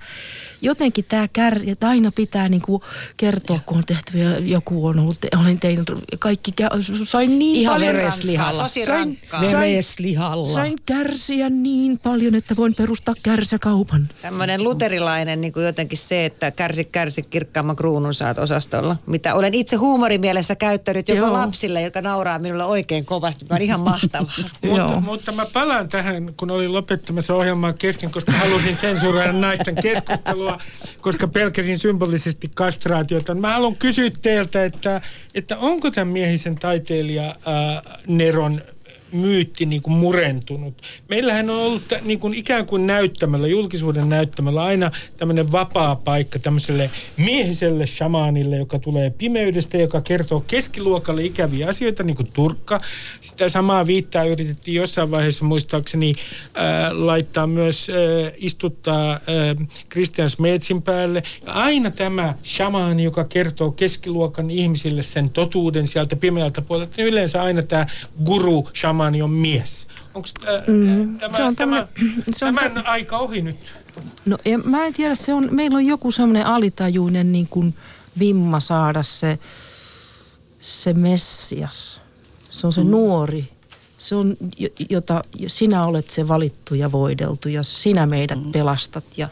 jotenkin tämä kär, että aina pitää niinku kertoa, kun on tehty ja joku on ollut, te, olen tehnyt kaikki, kä- sain niin Ihan paljon. vereslihalla. Tosi Sain- rankkaa. sain- Vereslihalla. Sain kärsiä niin paljon, että voin perustaa kärsäkaupan. Tämmöinen luterilainen niin kuin jotenkin se, että kärsi kärsi kirkkaamman kruunun saat osastolla. Mitä olen itse huumorimielessä käyttänyt jopa Joo. lapsille, jotka nauraa minulle oikein kovasti. Mä on ihan mahtavaa. Mutta, mutta mä palaan tähän, kun olin lopettamassa ohjelmaa kesken, koska halusin sensuroida naisten keskustelua, koska pelkäsin symbolisesti kastraatiota. Mä haluan kysyä teiltä, että, että onko tämän miehisen taiteilija ää, Neron myytti niin kuin murentunut. Meillähän on ollut niin kuin ikään kuin näyttämällä, julkisuuden näyttämällä aina tämmöinen vapaa paikka tämmöiselle miehiselle shamaanille, joka tulee pimeydestä, joka kertoo keskiluokalle ikäviä asioita, niin kuin Turkka. Sitä samaa viittaa yritettiin jossain vaiheessa muistaakseni äh, laittaa myös, äh, istuttaa äh, Christian Smetsin päälle. Ja aina tämä shamaani, joka kertoo keskiluokan ihmisille sen totuuden sieltä pimeältä puolelta, niin yleensä aina tämä guru shamaani on mies. Onko äh, Mm, tämä, se on tämä, se on tämän tä- aika ohi nyt? No en, mä en tiedä, se on, meillä on joku semmoinen alitajuinen niin kuin vimma saada se, se messias. Se on se mm. nuori. Se on, jo- jota sinä olet se valittu ja voideltu ja sinä meidät mm. pelastat. Ja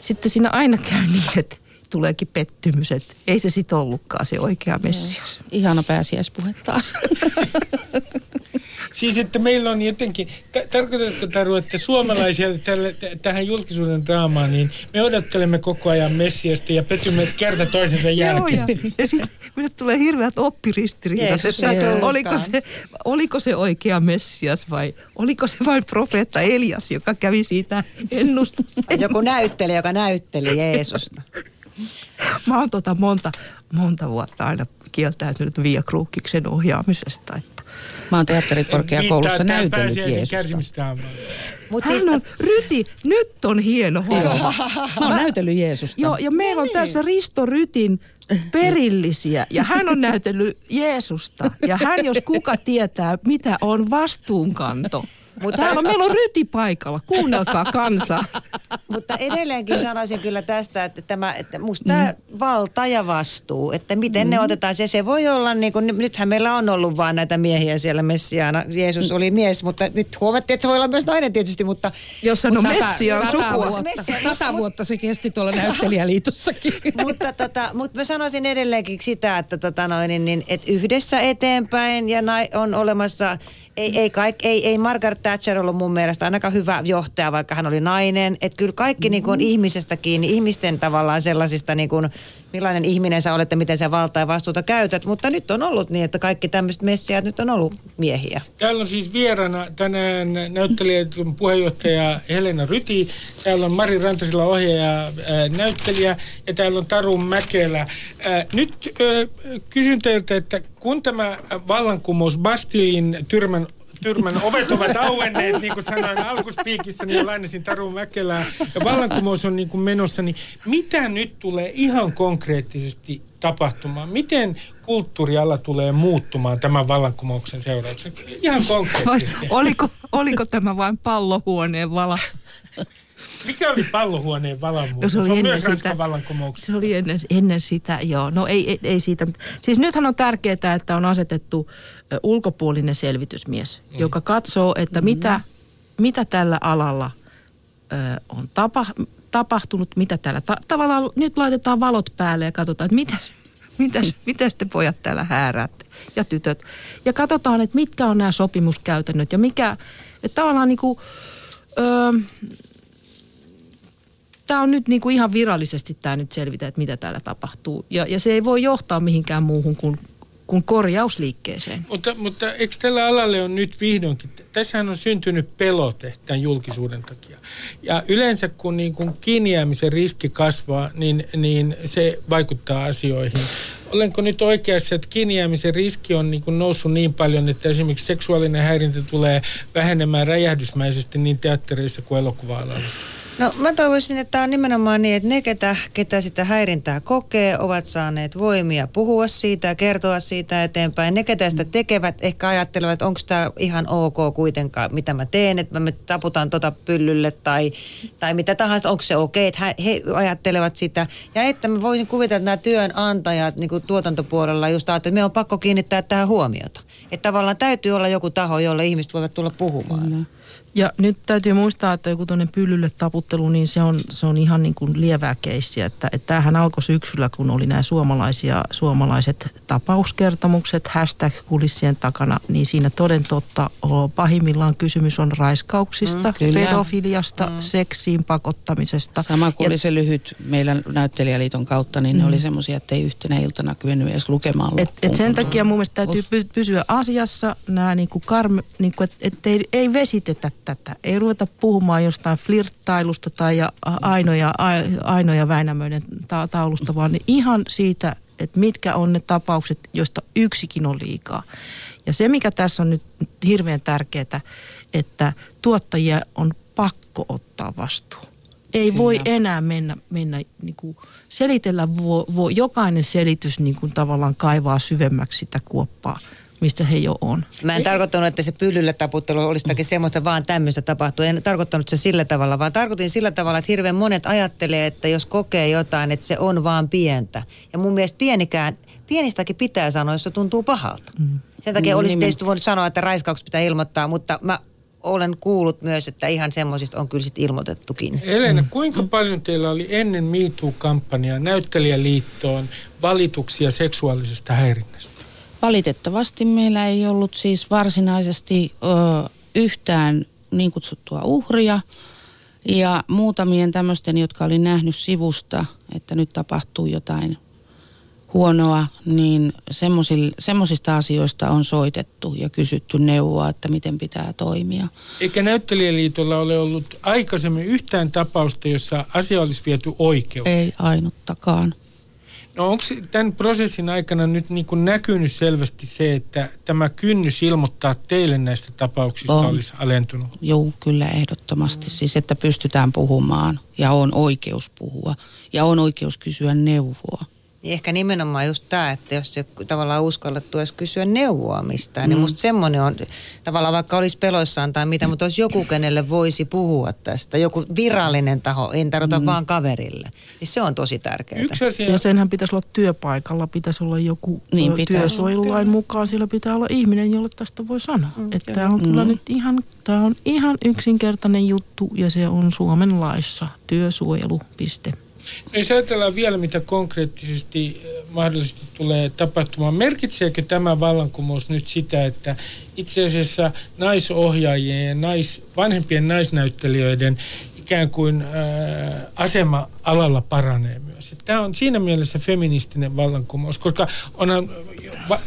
sitten siinä aina käy niin, että tuleekin pettymys, että ei se sit ollutkaan se oikea messias. Ihana pääsiäispuhe taas. Siis että meillä on jotenkin, t- tarkoitatko Taru, että suomalaisia tälle, t- tähän julkisuuden draamaan, niin me odottelemme koko ajan Messiasta ja petymme kerta toisensa Joo, jälkeen. ja, siis. ja sitten tulee hirveät oppiristiriidat, että oliko se, oliko se oikea Messias vai oliko se vain profeetta Elias, joka kävi siitä ennusta. Joku näyttelijä, joka näytteli Jeesusta. Mä oon tota monta, monta vuotta aina kieltäytynyt Via Kruukiksen ohjaamisesta. Että Mä oon teatterikorkeakoulussa tähän näytellyt Jeesusta. kärsimysdraamaan. Mut hän siis, on, Ryti, nyt on hieno homma. Mä oon näytellyt Jeesusta. Joo, ja meillä on tässä Risto Rytin perillisiä ja hän on näytellyt Jeesusta ja hän jos kuka tietää mitä on vastuunkanto. Mutta täällä meillä on ryti paikalla, kuunnelkaa kansa. mutta edelleenkin sanoisin kyllä tästä, että tämä, että musta tämä valta ja vastuu, että miten ne otetaan. Se, se voi olla, niin kuin, nythän meillä on ollut vaan näitä miehiä siellä Messiaana. Jeesus oli mies, mutta nyt huomattiin, että se voi olla myös nainen tietysti, mutta Jos sanoo Sata- Messiaan sata sukua. vuotta, Messia- sata vuotta se kesti tuolla näyttelijäliitossakin. mutta, tota, mutta mä sanoisin edelleenkin sitä, että, tota noin, niin, niin, että yhdessä eteenpäin ja on olemassa, ei, ei, kaik, ei, ei Margaret Thatcher ollut mun mielestä ainakaan hyvä johtaja, vaikka hän oli nainen. Että kyllä kaikki niin kuin, ihmisestä kiinni, ihmisten tavallaan sellaisista, niin kuin, millainen ihminen sä olet ja miten sä valtaa ja vastuuta käytät. Mutta nyt on ollut niin, että kaikki tämmöiset messiaat nyt on ollut miehiä. Täällä on siis vieraana tänään näyttelijän puheenjohtaja Helena Ryti, täällä on Mari Rantasilla ohjaaja ää, näyttelijä ja täällä on Taru Mäkelä. Ää, nyt ää, kysyn teiltä, että kun tämä vallankumous Bastilin tyrmän Tyrmän ovet ovat auenneet, niin kuin sanoin alkuspiikissä, niin lainasin Taru Mäkelää, ja vallankumous on niin kuin menossa, niin mitä nyt tulee ihan konkreettisesti tapahtumaan? Miten kulttuuriala tulee muuttumaan tämän vallankumouksen seurauksena? Ihan Vai konkreettisesti. oliko, oliko tämä vain pallohuoneen vala? Mikä oli pallohuoneen vallankumous? No, se, on myös sitä, Ranskan vallankumouksessa. se oli ennen, ennen sitä, joo. No ei, ei, ei siitä. Siis nythän on tärkeää, että on asetettu ö, ulkopuolinen selvitysmies, mm. joka katsoo, että mitä, mitä tällä alalla ö, on tapa, tapahtunut, mitä täällä, ta, tavallaan nyt laitetaan valot päälle ja katsotaan, että mitä, mitä, mitä te pojat täällä hääräätte ja tytöt. Ja katsotaan, että mitkä on nämä sopimuskäytännöt ja mikä, että tavallaan niin kuin, öö, tämä on nyt niin kuin ihan virallisesti tämä nyt selvitä, että mitä täällä tapahtuu. Ja, ja se ei voi johtaa mihinkään muuhun kuin, kuin korjausliikkeeseen. Mutta, mutta eikö tällä alalle on nyt vihdoinkin, tässähän on syntynyt pelote tämän julkisuuden takia. Ja yleensä kun, niin kun kiinni jäämisen riski kasvaa, niin, niin se vaikuttaa asioihin. Olenko nyt oikeassa, että kiinni jäämisen riski on niin kuin noussut niin paljon, että esimerkiksi seksuaalinen häirintä tulee vähenemään räjähdysmäisesti niin teattereissa kuin elokuva-alalla? No mä toivoisin, että tämä on nimenomaan niin, että ne, ketä, ketä sitä häirintää kokee, ovat saaneet voimia puhua siitä ja kertoa siitä eteenpäin. Ne, ketä sitä tekevät, ehkä ajattelevat, että onko tämä ihan ok kuitenkaan, mitä mä teen, että mä taputan tota pyllylle tai, tai mitä tahansa, onko se okei, että he, ajattelevat sitä. Ja että mä voisin kuvitella, että nämä työnantajat niin kuin tuotantopuolella just että me on pakko kiinnittää tähän huomiota. Että tavallaan täytyy olla joku taho, jolle ihmiset voivat tulla puhumaan. Kyllä. Ja nyt täytyy muistaa, että joku tuonne pyllylle taputtelu, niin se on, se on ihan niin kuin lievää keissiä. Että, että tämähän alkoi syksyllä, kun oli nämä suomalaisia, suomalaiset tapauskertomukset, hashtag kulissien takana, niin siinä toden totta pahimmillaan kysymys on raiskauksista, Mm, kyllä. pedofiliasta, mm. seksiin pakottamisesta. Sama kuin Ja- oli se lyhyt meidän näyttelijäliiton kautta, niin ne oli semmoisia, että ei yhtenä iltana kyennyt edes lukemaan Et, loppuun. et sen takia mun mielestä täytyy py- pysyä asiassa, nämä niinku karme, niinku, että et ei, ei vesitetä tätä. Ei ruveta puhumaan jostain flirttailusta tai Ainoja, Ainoja Väinämöiden ta- taulusta, vaan ihan siitä, että mitkä on ne tapaukset, joista yksikin on liikaa. Ja se, mikä tässä on nyt hirveän tärkeää, että tuottajia on pakko ottaa vastuu. Ei Kyllä. voi enää mennä, mennä niin kuin selitellä, vo, vo, jokainen selitys niin kuin tavallaan kaivaa syvemmäksi sitä kuoppaa. Missä he jo on. Mä en tarkoittanut, että se pyllyllä taputtelu olisi jotakin semmoista, vaan tämmöistä tapahtuu. En tarkoittanut se sillä tavalla, vaan tarkoitin sillä tavalla, että hirveän monet ajattelee, että jos kokee jotain, että se on vaan pientä. Ja mun mielestä pienikään, pienistäkin pitää sanoa, jos se tuntuu pahalta. Mm. Sen takia Mm, olisi nimen- tietysti voinut sanoa, että raiskaukset pitää ilmoittaa, mutta mä olen kuullut myös, että ihan semmoisista on kyllä sit ilmoitettukin. Elena, kuinka paljon teillä oli ennen MeToo-kampanjaa näyttelijäliittoon valituksia seksuaalisesta häirinnästä? Valitettavasti meillä ei ollut siis varsinaisesti ö, yhtään niin kutsuttua uhria ja muutamien tämmöisten, jotka oli nähnyt sivusta, että nyt tapahtuu jotain huonoa, niin semmoisista asioista on soitettu ja kysytty neuvoa, että miten pitää toimia. Eikä näyttelijäliitolla ole ollut aikaisemmin yhtään tapausta, jossa asia olisi viety oikeuteen. Ei ainuttakaan. No onko tämän prosessin aikana nyt niin kuin näkynyt selvästi se, että tämä kynnys ilmoittaa teille näistä tapauksista On. olisi alentunut? Joo, kyllä ehdottomasti. Siis, että pystytään puhumaan ja on oikeus puhua ja on oikeus kysyä neuvoa. Niin ehkä nimenomaan just tämä, että jos se tavallaan uskallettu edes kysyä neuvoa mistään, mm. niin musta semmoinen on, tavallaan vaikka olisi peloissaan tai mitä, mutta olisi joku, kenelle voisi puhua tästä, joku virallinen taho, en tarkoita mm. vaan kaverille, niin se on tosi tärkeää. Yksi asia, Ja senhän pitäisi olla työpaikalla, pitäisi olla joku Niin pitää. työsuojelulain mukaan, siellä pitää olla ihminen, jolle tästä voi sanoa. Mm, että tämä on kyllä Mm. nyt ihan, tämä on ihan yksinkertainen juttu ja se on Suomen laissa työsuojelu, piste. Jos ajatellaan vielä, mitä konkreettisesti eh, mahdollisesti tulee tapahtumaan, merkitseekö tämä vallankumous nyt sitä, että itse asiassa naisohjaajien ja nais, vanhempien naisnäyttelijöiden ikään kuin ää, asema alalla paranee myös. Että Tämä on siinä mielessä feministinen vallankumous, koska onhan va-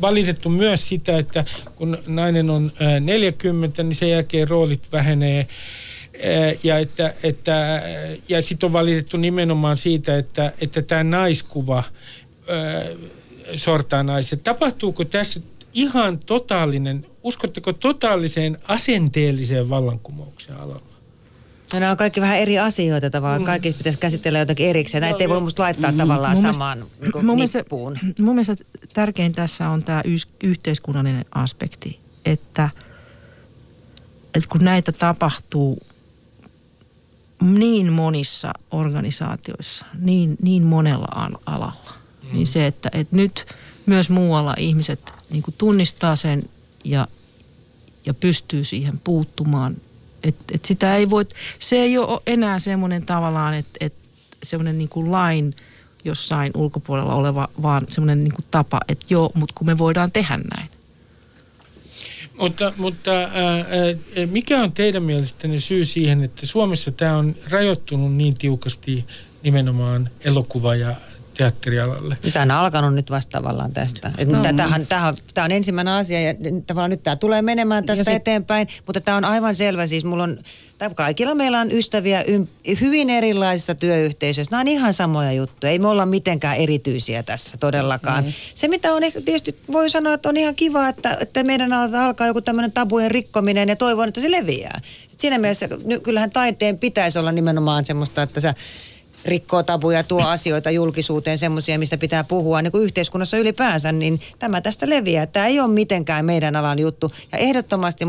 valitettu myös sitä, että kun nainen on ää, 40, niin sen jälkeen roolit vähenee ja, että, että, ja sitten on valitettu nimenomaan siitä, että, että tämä naiskuva sortaa naiset. Tapahtuuko tässä ihan totaalinen, uskotteko totaaliseen asenteelliseen vallankumoukseen alalla? No, nämä on kaikki vähän eri asioita tavallaan, Mm. kaikki pitäisi käsitellä jotakin erikseen. Näitä ei voi musta laittaa tavallaan Mun mielestä- samaan niin kuin mun mielestä- nippuun. Mun mielestä tärkein tässä on tämä yys- yhteiskunnallinen aspekti, että, että kun näitä tapahtuu niin monissa organisaatioissa, niin, niin monella al- alalla, mm. niin se, että, että nyt myös muualla ihmiset niin kuin tunnistaa sen ja, ja pystyy siihen puuttumaan. Et, et sitä ei voi, se ei ole enää semmoinen tavallaan, että et semmoinen niin kuin lain jossain ulkopuolella oleva, vaan semmoinen niin kuin tapa, että joo, mutta kun me voidaan tehdä näin. Mutta, mutta ää, ää, mikä on teidän mielestänne syy siihen, että Suomessa tämä on rajoittunut niin tiukasti nimenomaan elokuva- ja teatterialalle? Tämä on alkanut nyt vasta tavallaan tästä. Et No. Tämähän, tämähän, tämä on ensimmäinen asia ja tavallaan nyt tämä tulee menemään tästä sit- eteenpäin, mutta tämä on aivan selvä. Siis mulla on, tai kaikilla meillä on ystäviä ym, hyvin erilaisissa työyhteisöissä. Nämä on ihan samoja juttuja. Ei me olla mitenkään erityisiä tässä todellakaan. Mm. Se mitä on ehkä tietysti voi sanoa, että on ihan kiva, että, että meidän alalta alkaa joku tämmöinen tabujen rikkominen ja toivon, että se leviää. Et siinä mielessä kyllähän taiteen pitäisi olla nimenomaan semmoista, että sä rikkoo tabuja, tuo asioita julkisuuteen, semmoisia, mistä pitää puhua niin kuin yhteiskunnassa ylipäänsä, niin tämä tästä leviää. Tämä ei ole mitenkään meidän alan juttu. Ja ehdottomasti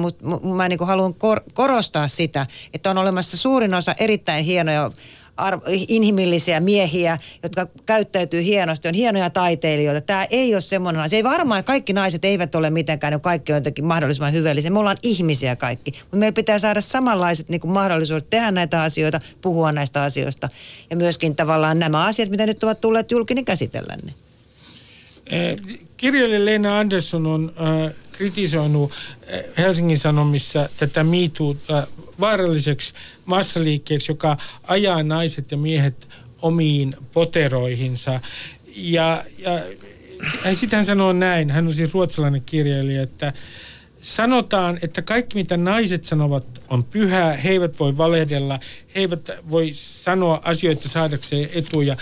mä niin kuin haluan kor- korostaa sitä, että on olemassa suurin osa erittäin hienoja arvo, inhimillisiä miehiä, jotka käyttäytyy hienosti, on hienoja taiteilijoita. Tämä ei ole semmoinen, se ei varmaan, kaikki naiset eivät ole mitenkään, ne kaikki on jotenkin mahdollisimman hyvällisiä. Me ollaan ihmisiä kaikki, mutta meillä pitää saada samanlaiset niin kuin mahdollisuudet tehdä näitä asioita, puhua näistä asioista. Ja myöskin tavallaan nämä asiat, mitä nyt ovat tulleet julki, niin käsitellä ne. Eh, Kirjailija Leena Andersson on äh, kritisoinut äh, Helsingin Sanomissa tätä MeToo vaaralliseksi massaliikkeeksi, joka ajaa naiset ja miehet omiin poteroihinsa. Ja, ja sitten hän sanoo näin, hän on siis ruotsalainen kirjailija, että sanotaan, että kaikki mitä naiset sanovat on pyhää, he eivät voi valehdella, he eivät voi sanoa asioita saadakseen etuja.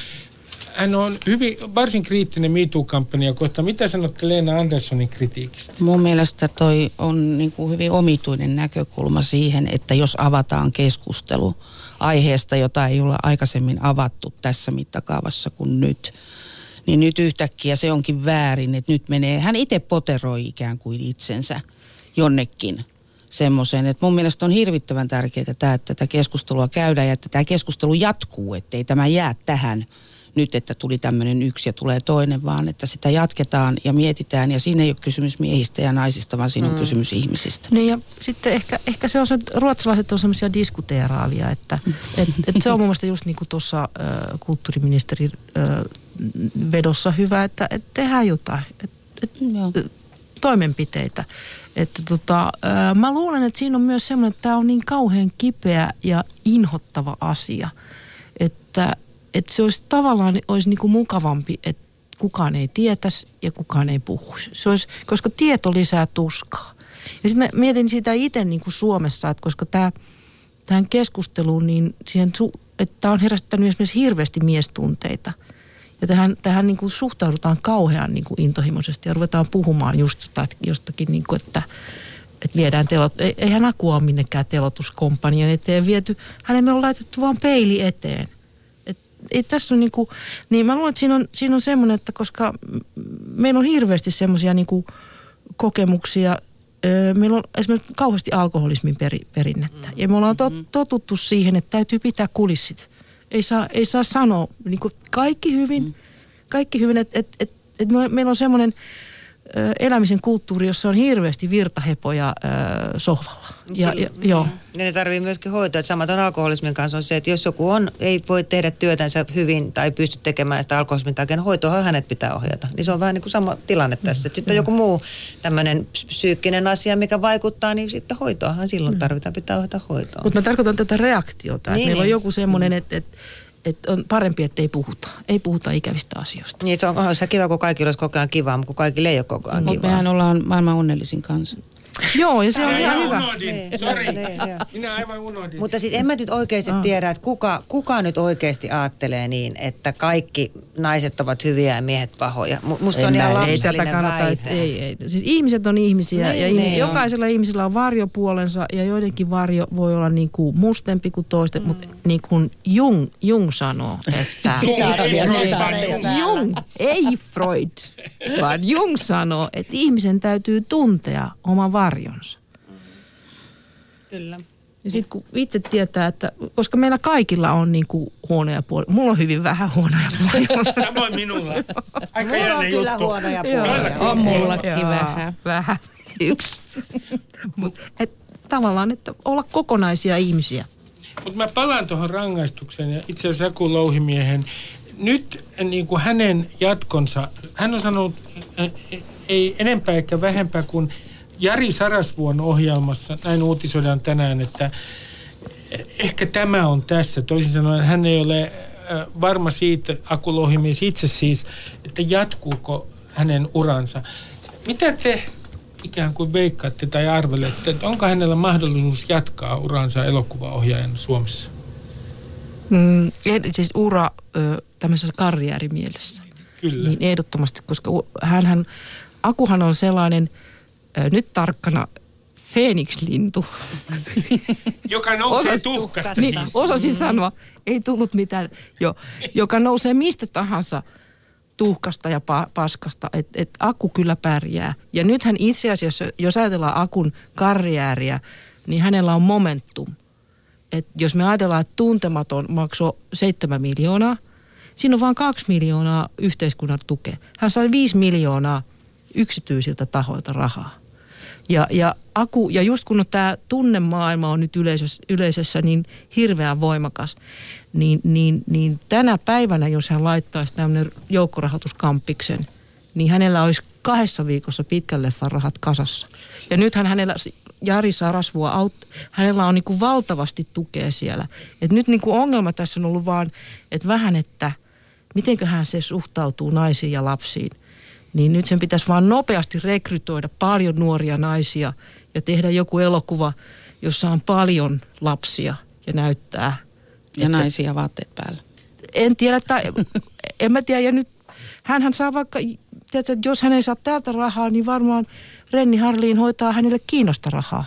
Hän on hyvin, varsin kriittinen MeToo-kampanja kohta. Mitä sanotte Leena Anderssonin kritiikistä? Mun mielestä toi on niin kuin hyvin omituinen näkökulma siihen, että jos avataan keskustelu aiheesta, jota ei olla aikaisemmin avattu tässä mittakaavassa kuin nyt, Niin nyt yhtäkkiä se onkin väärin, että nyt menee, hän itse poteroi ikään kuin itsensä jonnekin semmoiseen. Että mun mielestä on hirvittävän tärkeää, että, että tätä keskustelua käydään ja että tämä keskustelu jatkuu, ettei tämä jää tähän nyt, että tuli tämmöinen yksi ja tulee toinen, vaan että sitä jatketaan ja mietitään. Ja siinä ei ole kysymys miehistä ja naisista, vaan siinä on mm. kysymys ihmisistä. Niin ja sitten ehkä, ehkä se on se, ruotsalaiset on semmoisia diskuteeraavia, että et, et se on mun mielestä just niin kuin tuossa äh, kulttuuriministeri äh, vedossa hyvä, että et tehdään jotain, et, et, Joo. toimenpiteitä. Että tota, äh, mä luulen, että siinä on myös semmoinen, että tämä on niin kauhean kipeä ja inhottava asia, että, että se olisi tavallaan olisi niin kuin mukavampi, että kukaan ei tietäisi ja kukaan ei puhuisi. Se olisi, koska tieto lisää tuskaa. Ja sitten mietin sitä itse niin kuin Suomessa, että koska tämä, tähän keskusteluun, niin siihen, että tämä on herättänyt esimerkiksi hirveästi miestunteita. Ja tähän, tähän niin kuin suhtaudutaan kauhean niin kuin intohimoisesti ja ruvetaan puhumaan just jotain, jostakin, niin kuin, että, että viedään telot. Ei- Eihän Aku ole minnekään telotuskomppanian eteen viety. Hänelle on laitettu vaan peili eteen. Ei tässä on niinku, niin mä luulen, että siinä on, siinä on semmoinen, että koska meillä on hirveästi semmoisia niinku kokemuksia, öö, meillä on esimerkiksi kauheasti alkoholismin peri, perinnettä. Ja me ollaan tot, totuttu siihen, että täytyy pitää kulissit. Ei saa, ei saa sanoa niinku kaikki hyvin, kaikki hyvin, että et, et, et me, meillä on semmoinen elämisen kulttuuri, jossa on hirveästi virtahepoja ö, sohvalla. Ja, ja, joo. Ja ne tarvii myöskin hoitoa. Että Samaten alkoholismin kanssa on se, että jos joku on, ei voi tehdä työtänsä hyvin tai pysty tekemään sitä alkoholismin takia, niin hoitoa hänet pitää ohjata. Niin se on vähän niin kuin sama tilanne tässä. Että sitten on joku muu tämmöinen psyykkinen asia, mikä vaikuttaa, niin sitten hoitoahan silloin tarvitaan, pitää ohjata hoitoon. Mutta mä tarkoitan tätä reaktiota. Niin, Niin, meillä on niin. joku semmoinen, että et, et on parempi, että ei puhuta. Ei puhuta ikävistä asioista. Niin, se on, on se kiva, kun kaikilla olisi koko ajan kivaa, mutta kun kaikille ei ole koko ajan Mutta kivaa. mehän ollaan maailman onnellisin kanssa. Joo, ja se on ihan hyvä. unohdin, Niin, sori. niin. Minä aivan unohdin. Mutta siis en mä nyt oikeasti Ah. tiedä, että kuka, kuka nyt oikeasti ajattelee niin, että kaikki naiset ovat hyviä ja miehet pahoja. Mu- Musta se on ihan ei lapsellinen kannata, väite. ei, ei. Siis ihmiset on ihmisiä Niin, ja ihmi, niin on. jokaisella ihmisellä on varjopuolensa ja joidenkin varjo voi olla niin kuin mustempi kuin toisten, mm. mutta niin kuin Jung, Jung sanoo, että... Ei, ei, Jung, ei Freud, vaan Jung sanoo, että ihmisen täytyy tuntea oma varjonsa. Kyllä. Ja sitten kun itse tietää, että koska meillä kaikilla on niin kuin huonoja puolia. Mulla on hyvin vähän huonoja puolia. Samoin minulla. Aika Mulla on kyllä juttu. huonoja Joo, puolia. On mullakin Joo, vähän. Vähän. Yksi. Mut, et, tavallaan, että olla kokonaisia ihmisiä. Mutta mä palaan tuohon rangaistukseen ja itse asiassa Aku Louhimiehen. Nyt niin kuin hänen jatkonsa, hän on sanonut äh, ei enempää eikä vähempää kuin Jari Sarasvuon ohjelmassa, näin uutisoidaan tänään, että ehkä tämä on tässä. Toisin sanoen hän ei ole äh, varma siitä, Aku Louhimies itse siis, että jatkuuko hänen uransa. Mitä te ikään kuin veikkaatte tai arvelette, että onko hänellä mahdollisuus jatkaa uransa elokuvaohjaajana Suomessa? Mm, siis ura tämmöisessä karjäärimielessä. Kyllä. Niin ehdottomasti, koska hän Akuhan on sellainen, nyt tarkkana, Phoenix-lintu. Joka nousee Osas- tuhkasta Niin, siis. osasin sanoa, ei tullut mitään, jo, joka nousee mistä tahansa tuhkasta ja pa- paskasta, että et Aku kyllä pärjää. Ja nythän itse asiassa, jos ajatellaan Akun karjääriä, niin hänellä on momentum. Et jos me ajatellaan, että tuntematon maksoi 7 miljoonaa, siinä on vain 2 miljoonaa yhteiskunnan tukea. Hän sai 5 miljoonaa yksityisiltä tahoilta rahaa. Ja, ja, Aku, ja just kun tämä tunnemaailma on nyt yleisössä, yleisössä niin hirveän voimakas, niin, niin, niin tänä päivänä, jos hän laittaisi tämmöinen joukkorahoituskampiksen, niin hänellä olisi kahdessa viikossa pitkän leffan rahat kasassa. Ja nythän hänellä, Jari Sarasvuo, aut, hänellä on niin valtavasti tukea siellä. Et nyt niin ongelma tässä on ollut vaan, että vähän, että mitenköhän se suhtautuu naisiin ja lapsiin – niin nyt sen pitäisi vaan nopeasti rekrytoida paljon nuoria naisia ja tehdä joku elokuva, jossa on paljon lapsia ja näyttää. Ja naisia vaatteet päällä. En tiedä, tai en mä tiedä. Ja nyt hänhän saa vaikka, tiedätkö, että jos hän ei saa täältä rahaa, niin varmaan Renni Harliin hoitaa hänelle Kiinasta rahaa.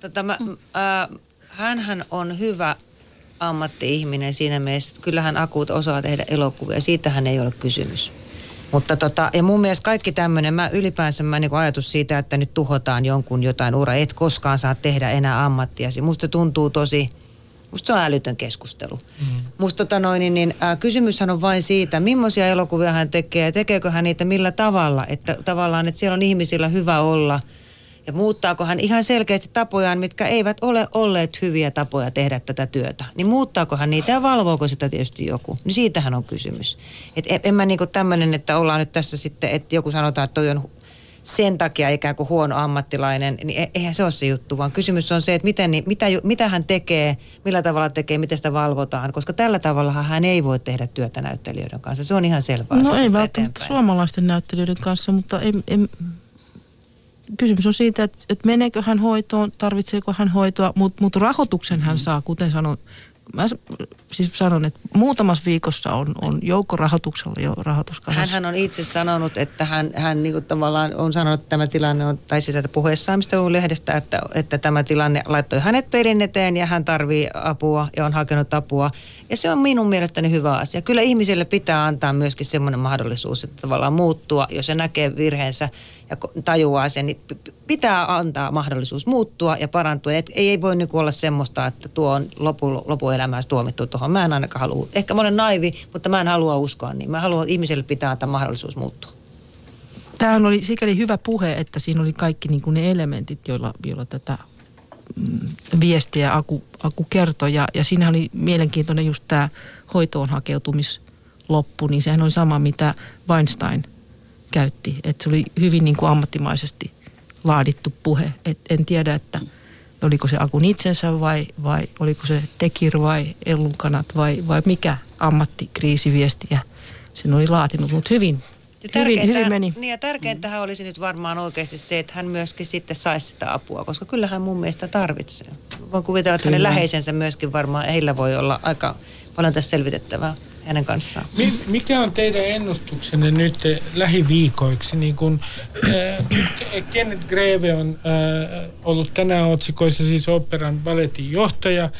Tota, mä, äh, hänhän on hyvä ammatti-ihminen siinä mielessä, että kyllähän Akut osaa tehdä elokuvia. Siitähän ei ole kysymys. Mutta tota, ja mun mielestä kaikki tämmöinen, mä ylipäänsä mä niin ajatus siitä, että nyt tuhotaan jonkun jotain ura, et koskaan saa tehdä enää ammattiasi. Musta tuntuu tosi, musta se on älytön keskustelu. Mm. Musta tota noin, niin, niin äh, kysymyshän on vain siitä, millaisia elokuvia hän tekee ja tekeekö hän niitä millä tavalla. Että tavallaan, että siellä on ihmisillä hyvä olla – ja muuttaako hän ihan selkeästi tapojaan, mitkä eivät ole olleet hyviä tapoja tehdä tätä työtä. Niin muuttaako hän niitä ja valvooko sitä tietysti joku. Niin siitähän on kysymys. Et en, en mä niinku tämmöinen, että ollaan nyt tässä sitten, että joku sanotaan, että toi on sen takia ikään kuin huono ammattilainen, niin e, eihän se ole se juttu, vaan kysymys on se, että miten, mitä, mitä hän tekee, millä tavalla tekee, miten sitä valvotaan, koska tällä tavalla hän ei voi tehdä työtä näyttelijöiden kanssa. Se on ihan selvää. No ei välttämättä eteenpäin. suomalaisten näyttelijöiden kanssa, mutta ei, ei, kysymys on siitä, että, että meneekö hän hoitoon, tarvitseeko hän hoitoa, mutta mut rahoituksen hän mm-hmm. saa, kuten sanon, mä siis sanon, että muutamassa viikossa on, on joukkorahoituksella jo rahoituskasassa. Hän on itse sanonut, että hän, hän niin kuin tavallaan on sanonut, että tämä tilanne on, tai siis että puheessaan, mistä luin lehdestä, että, että tämä tilanne laittoi hänet pelin eteen ja hän tarvii apua ja on hakenut apua. Ja se on minun mielestäni hyvä asia. Kyllä ihmisille pitää antaa myöskin semmoinen mahdollisuus, että tavallaan muuttua, jos se näkee virheensä ja tajuaa sen, niin pitää antaa mahdollisuus muuttua ja parantua. Et ei, voi niin olla semmoista, että tuo on lopu, lopuelämässä tuomittu tuohon. Mä en ainakaan halua. Ehkä mä olen naivi, mutta mä en halua uskoa niin. Mä haluan, että ihmiselle pitää antaa mahdollisuus muuttua. Tämähän oli sikäli hyvä puhe, että siinä oli kaikki niin kuin ne elementit, joilla, joilla tätä mm, viestiä Aku, Aku kertoi. Ja, ja siinä oli mielenkiintoinen just tämä hoitoon hakeutumisloppu, niin sehän oli sama, mitä Weinstein käytti. Että se oli hyvin niin kuin ammattimaisesti laadittu puhe. Et en tiedä, että oliko se Akun itsensä vai, vai oliko se Tekir vai Ellunkanat vai, vai mikä ammattikriisiviestiä sen oli laatinut, mutta hyvin ja hyvin, hyvin meni. Niin ja tärkeintähän mm. olisi nyt varmaan oikeasti se, että hän myöskin sitten saisi sitä apua, koska kyllähän mun mielestä tarvitsee. Voin kuvitella, että Kyllä. hänen läheisensä myöskin varmaan, heillä voi olla aika paljon tässä selvitettävää hänen kanssaan. Mikä on teidän ennustuksenne nyt lähiviikoiksi? Niin kun, äh, nyt Kenneth Greve on äh, ollut tänään otsikoissa siis operan balletin johtaja,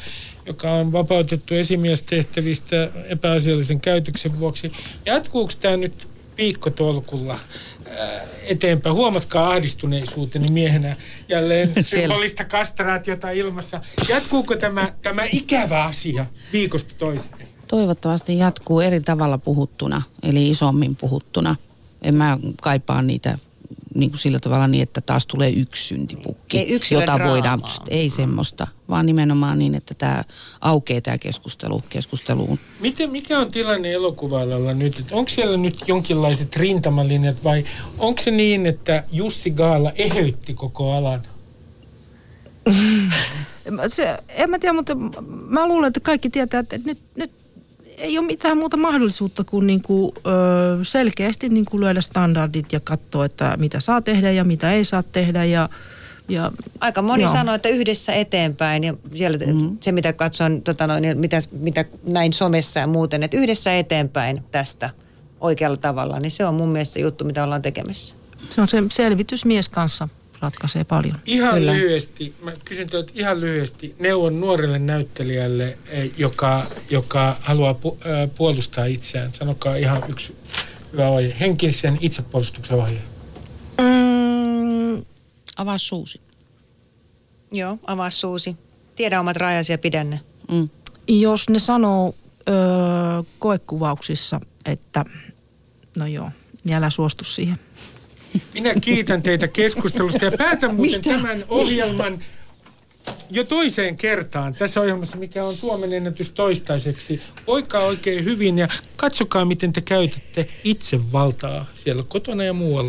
joka on vapautettu esimiestehtävistä epäasiallisen käytöksen vuoksi. Jatkuuko tämä nyt viikkotolkulla äh, eteenpäin? Huomatkaa ahdistuneisuuteni miehenä jälleen symbolista kastraatiota ilmassa. Jatkuuko tämä, tämä ikävä asia viikosta toiseen? Toivottavasti jatkuu eri tavalla puhuttuna, eli isommin puhuttuna. En mä kaipaa niitä niin kuin sillä tavalla niin, että taas tulee yksi syntipukki, ei jota draamaa. voidaan, ei semmoista, vaan nimenomaan niin, että tämä aukeaa tämä keskustelu keskusteluun. Miten, mikä on tilanne elokuvalla nyt? Onko siellä nyt jonkinlaiset rintamalinjat vai onko se niin, että Jussi Gaala eheytti koko alan? se, en mä tiedä, mutta mä luulen, että kaikki tietää, että nyt, nyt ei ole mitään muuta mahdollisuutta kuin, niin kuin ö, selkeästi niin kuin lyödä standardit ja katsoa, että mitä saa tehdä ja mitä ei saa tehdä. Ja, ja, Aika moni joo. sanoo, että yhdessä eteenpäin ja siellä mm-hmm. se mitä katson, tota noin, mitä, mitä näin somessa ja muuten, että yhdessä eteenpäin tästä oikealla tavalla, niin se on mun mielestä juttu, mitä ollaan tekemässä. Se on se selvitysmies kanssa ratkaisee paljon. Ihan Kyllä. lyhyesti, mä kysyn teiltä ihan lyhyesti, neuvon nuorelle näyttelijälle, eh, joka, joka haluaa pu, äh, puolustaa itseään. Sanokaa ihan yksi hyvä ohje, henkisen itsepuolustuksen ohje. Mm, avaa suusi. Joo, avaa suusi. Tiedä omat rajasi ja pidä ne. Mm. Jos ne sanoo öö, koekuvauksissa, että no joo, niin älä suostu siihen. Minä kiitän teitä keskustelusta ja päätän muuten Mitä? tämän ohjelman jo toiseen kertaan tässä ohjelmassa, mikä on Suomen ennätys toistaiseksi. Voikaa oikein hyvin ja katsokaa, miten te käytätte itsevaltaa siellä kotona ja muualla.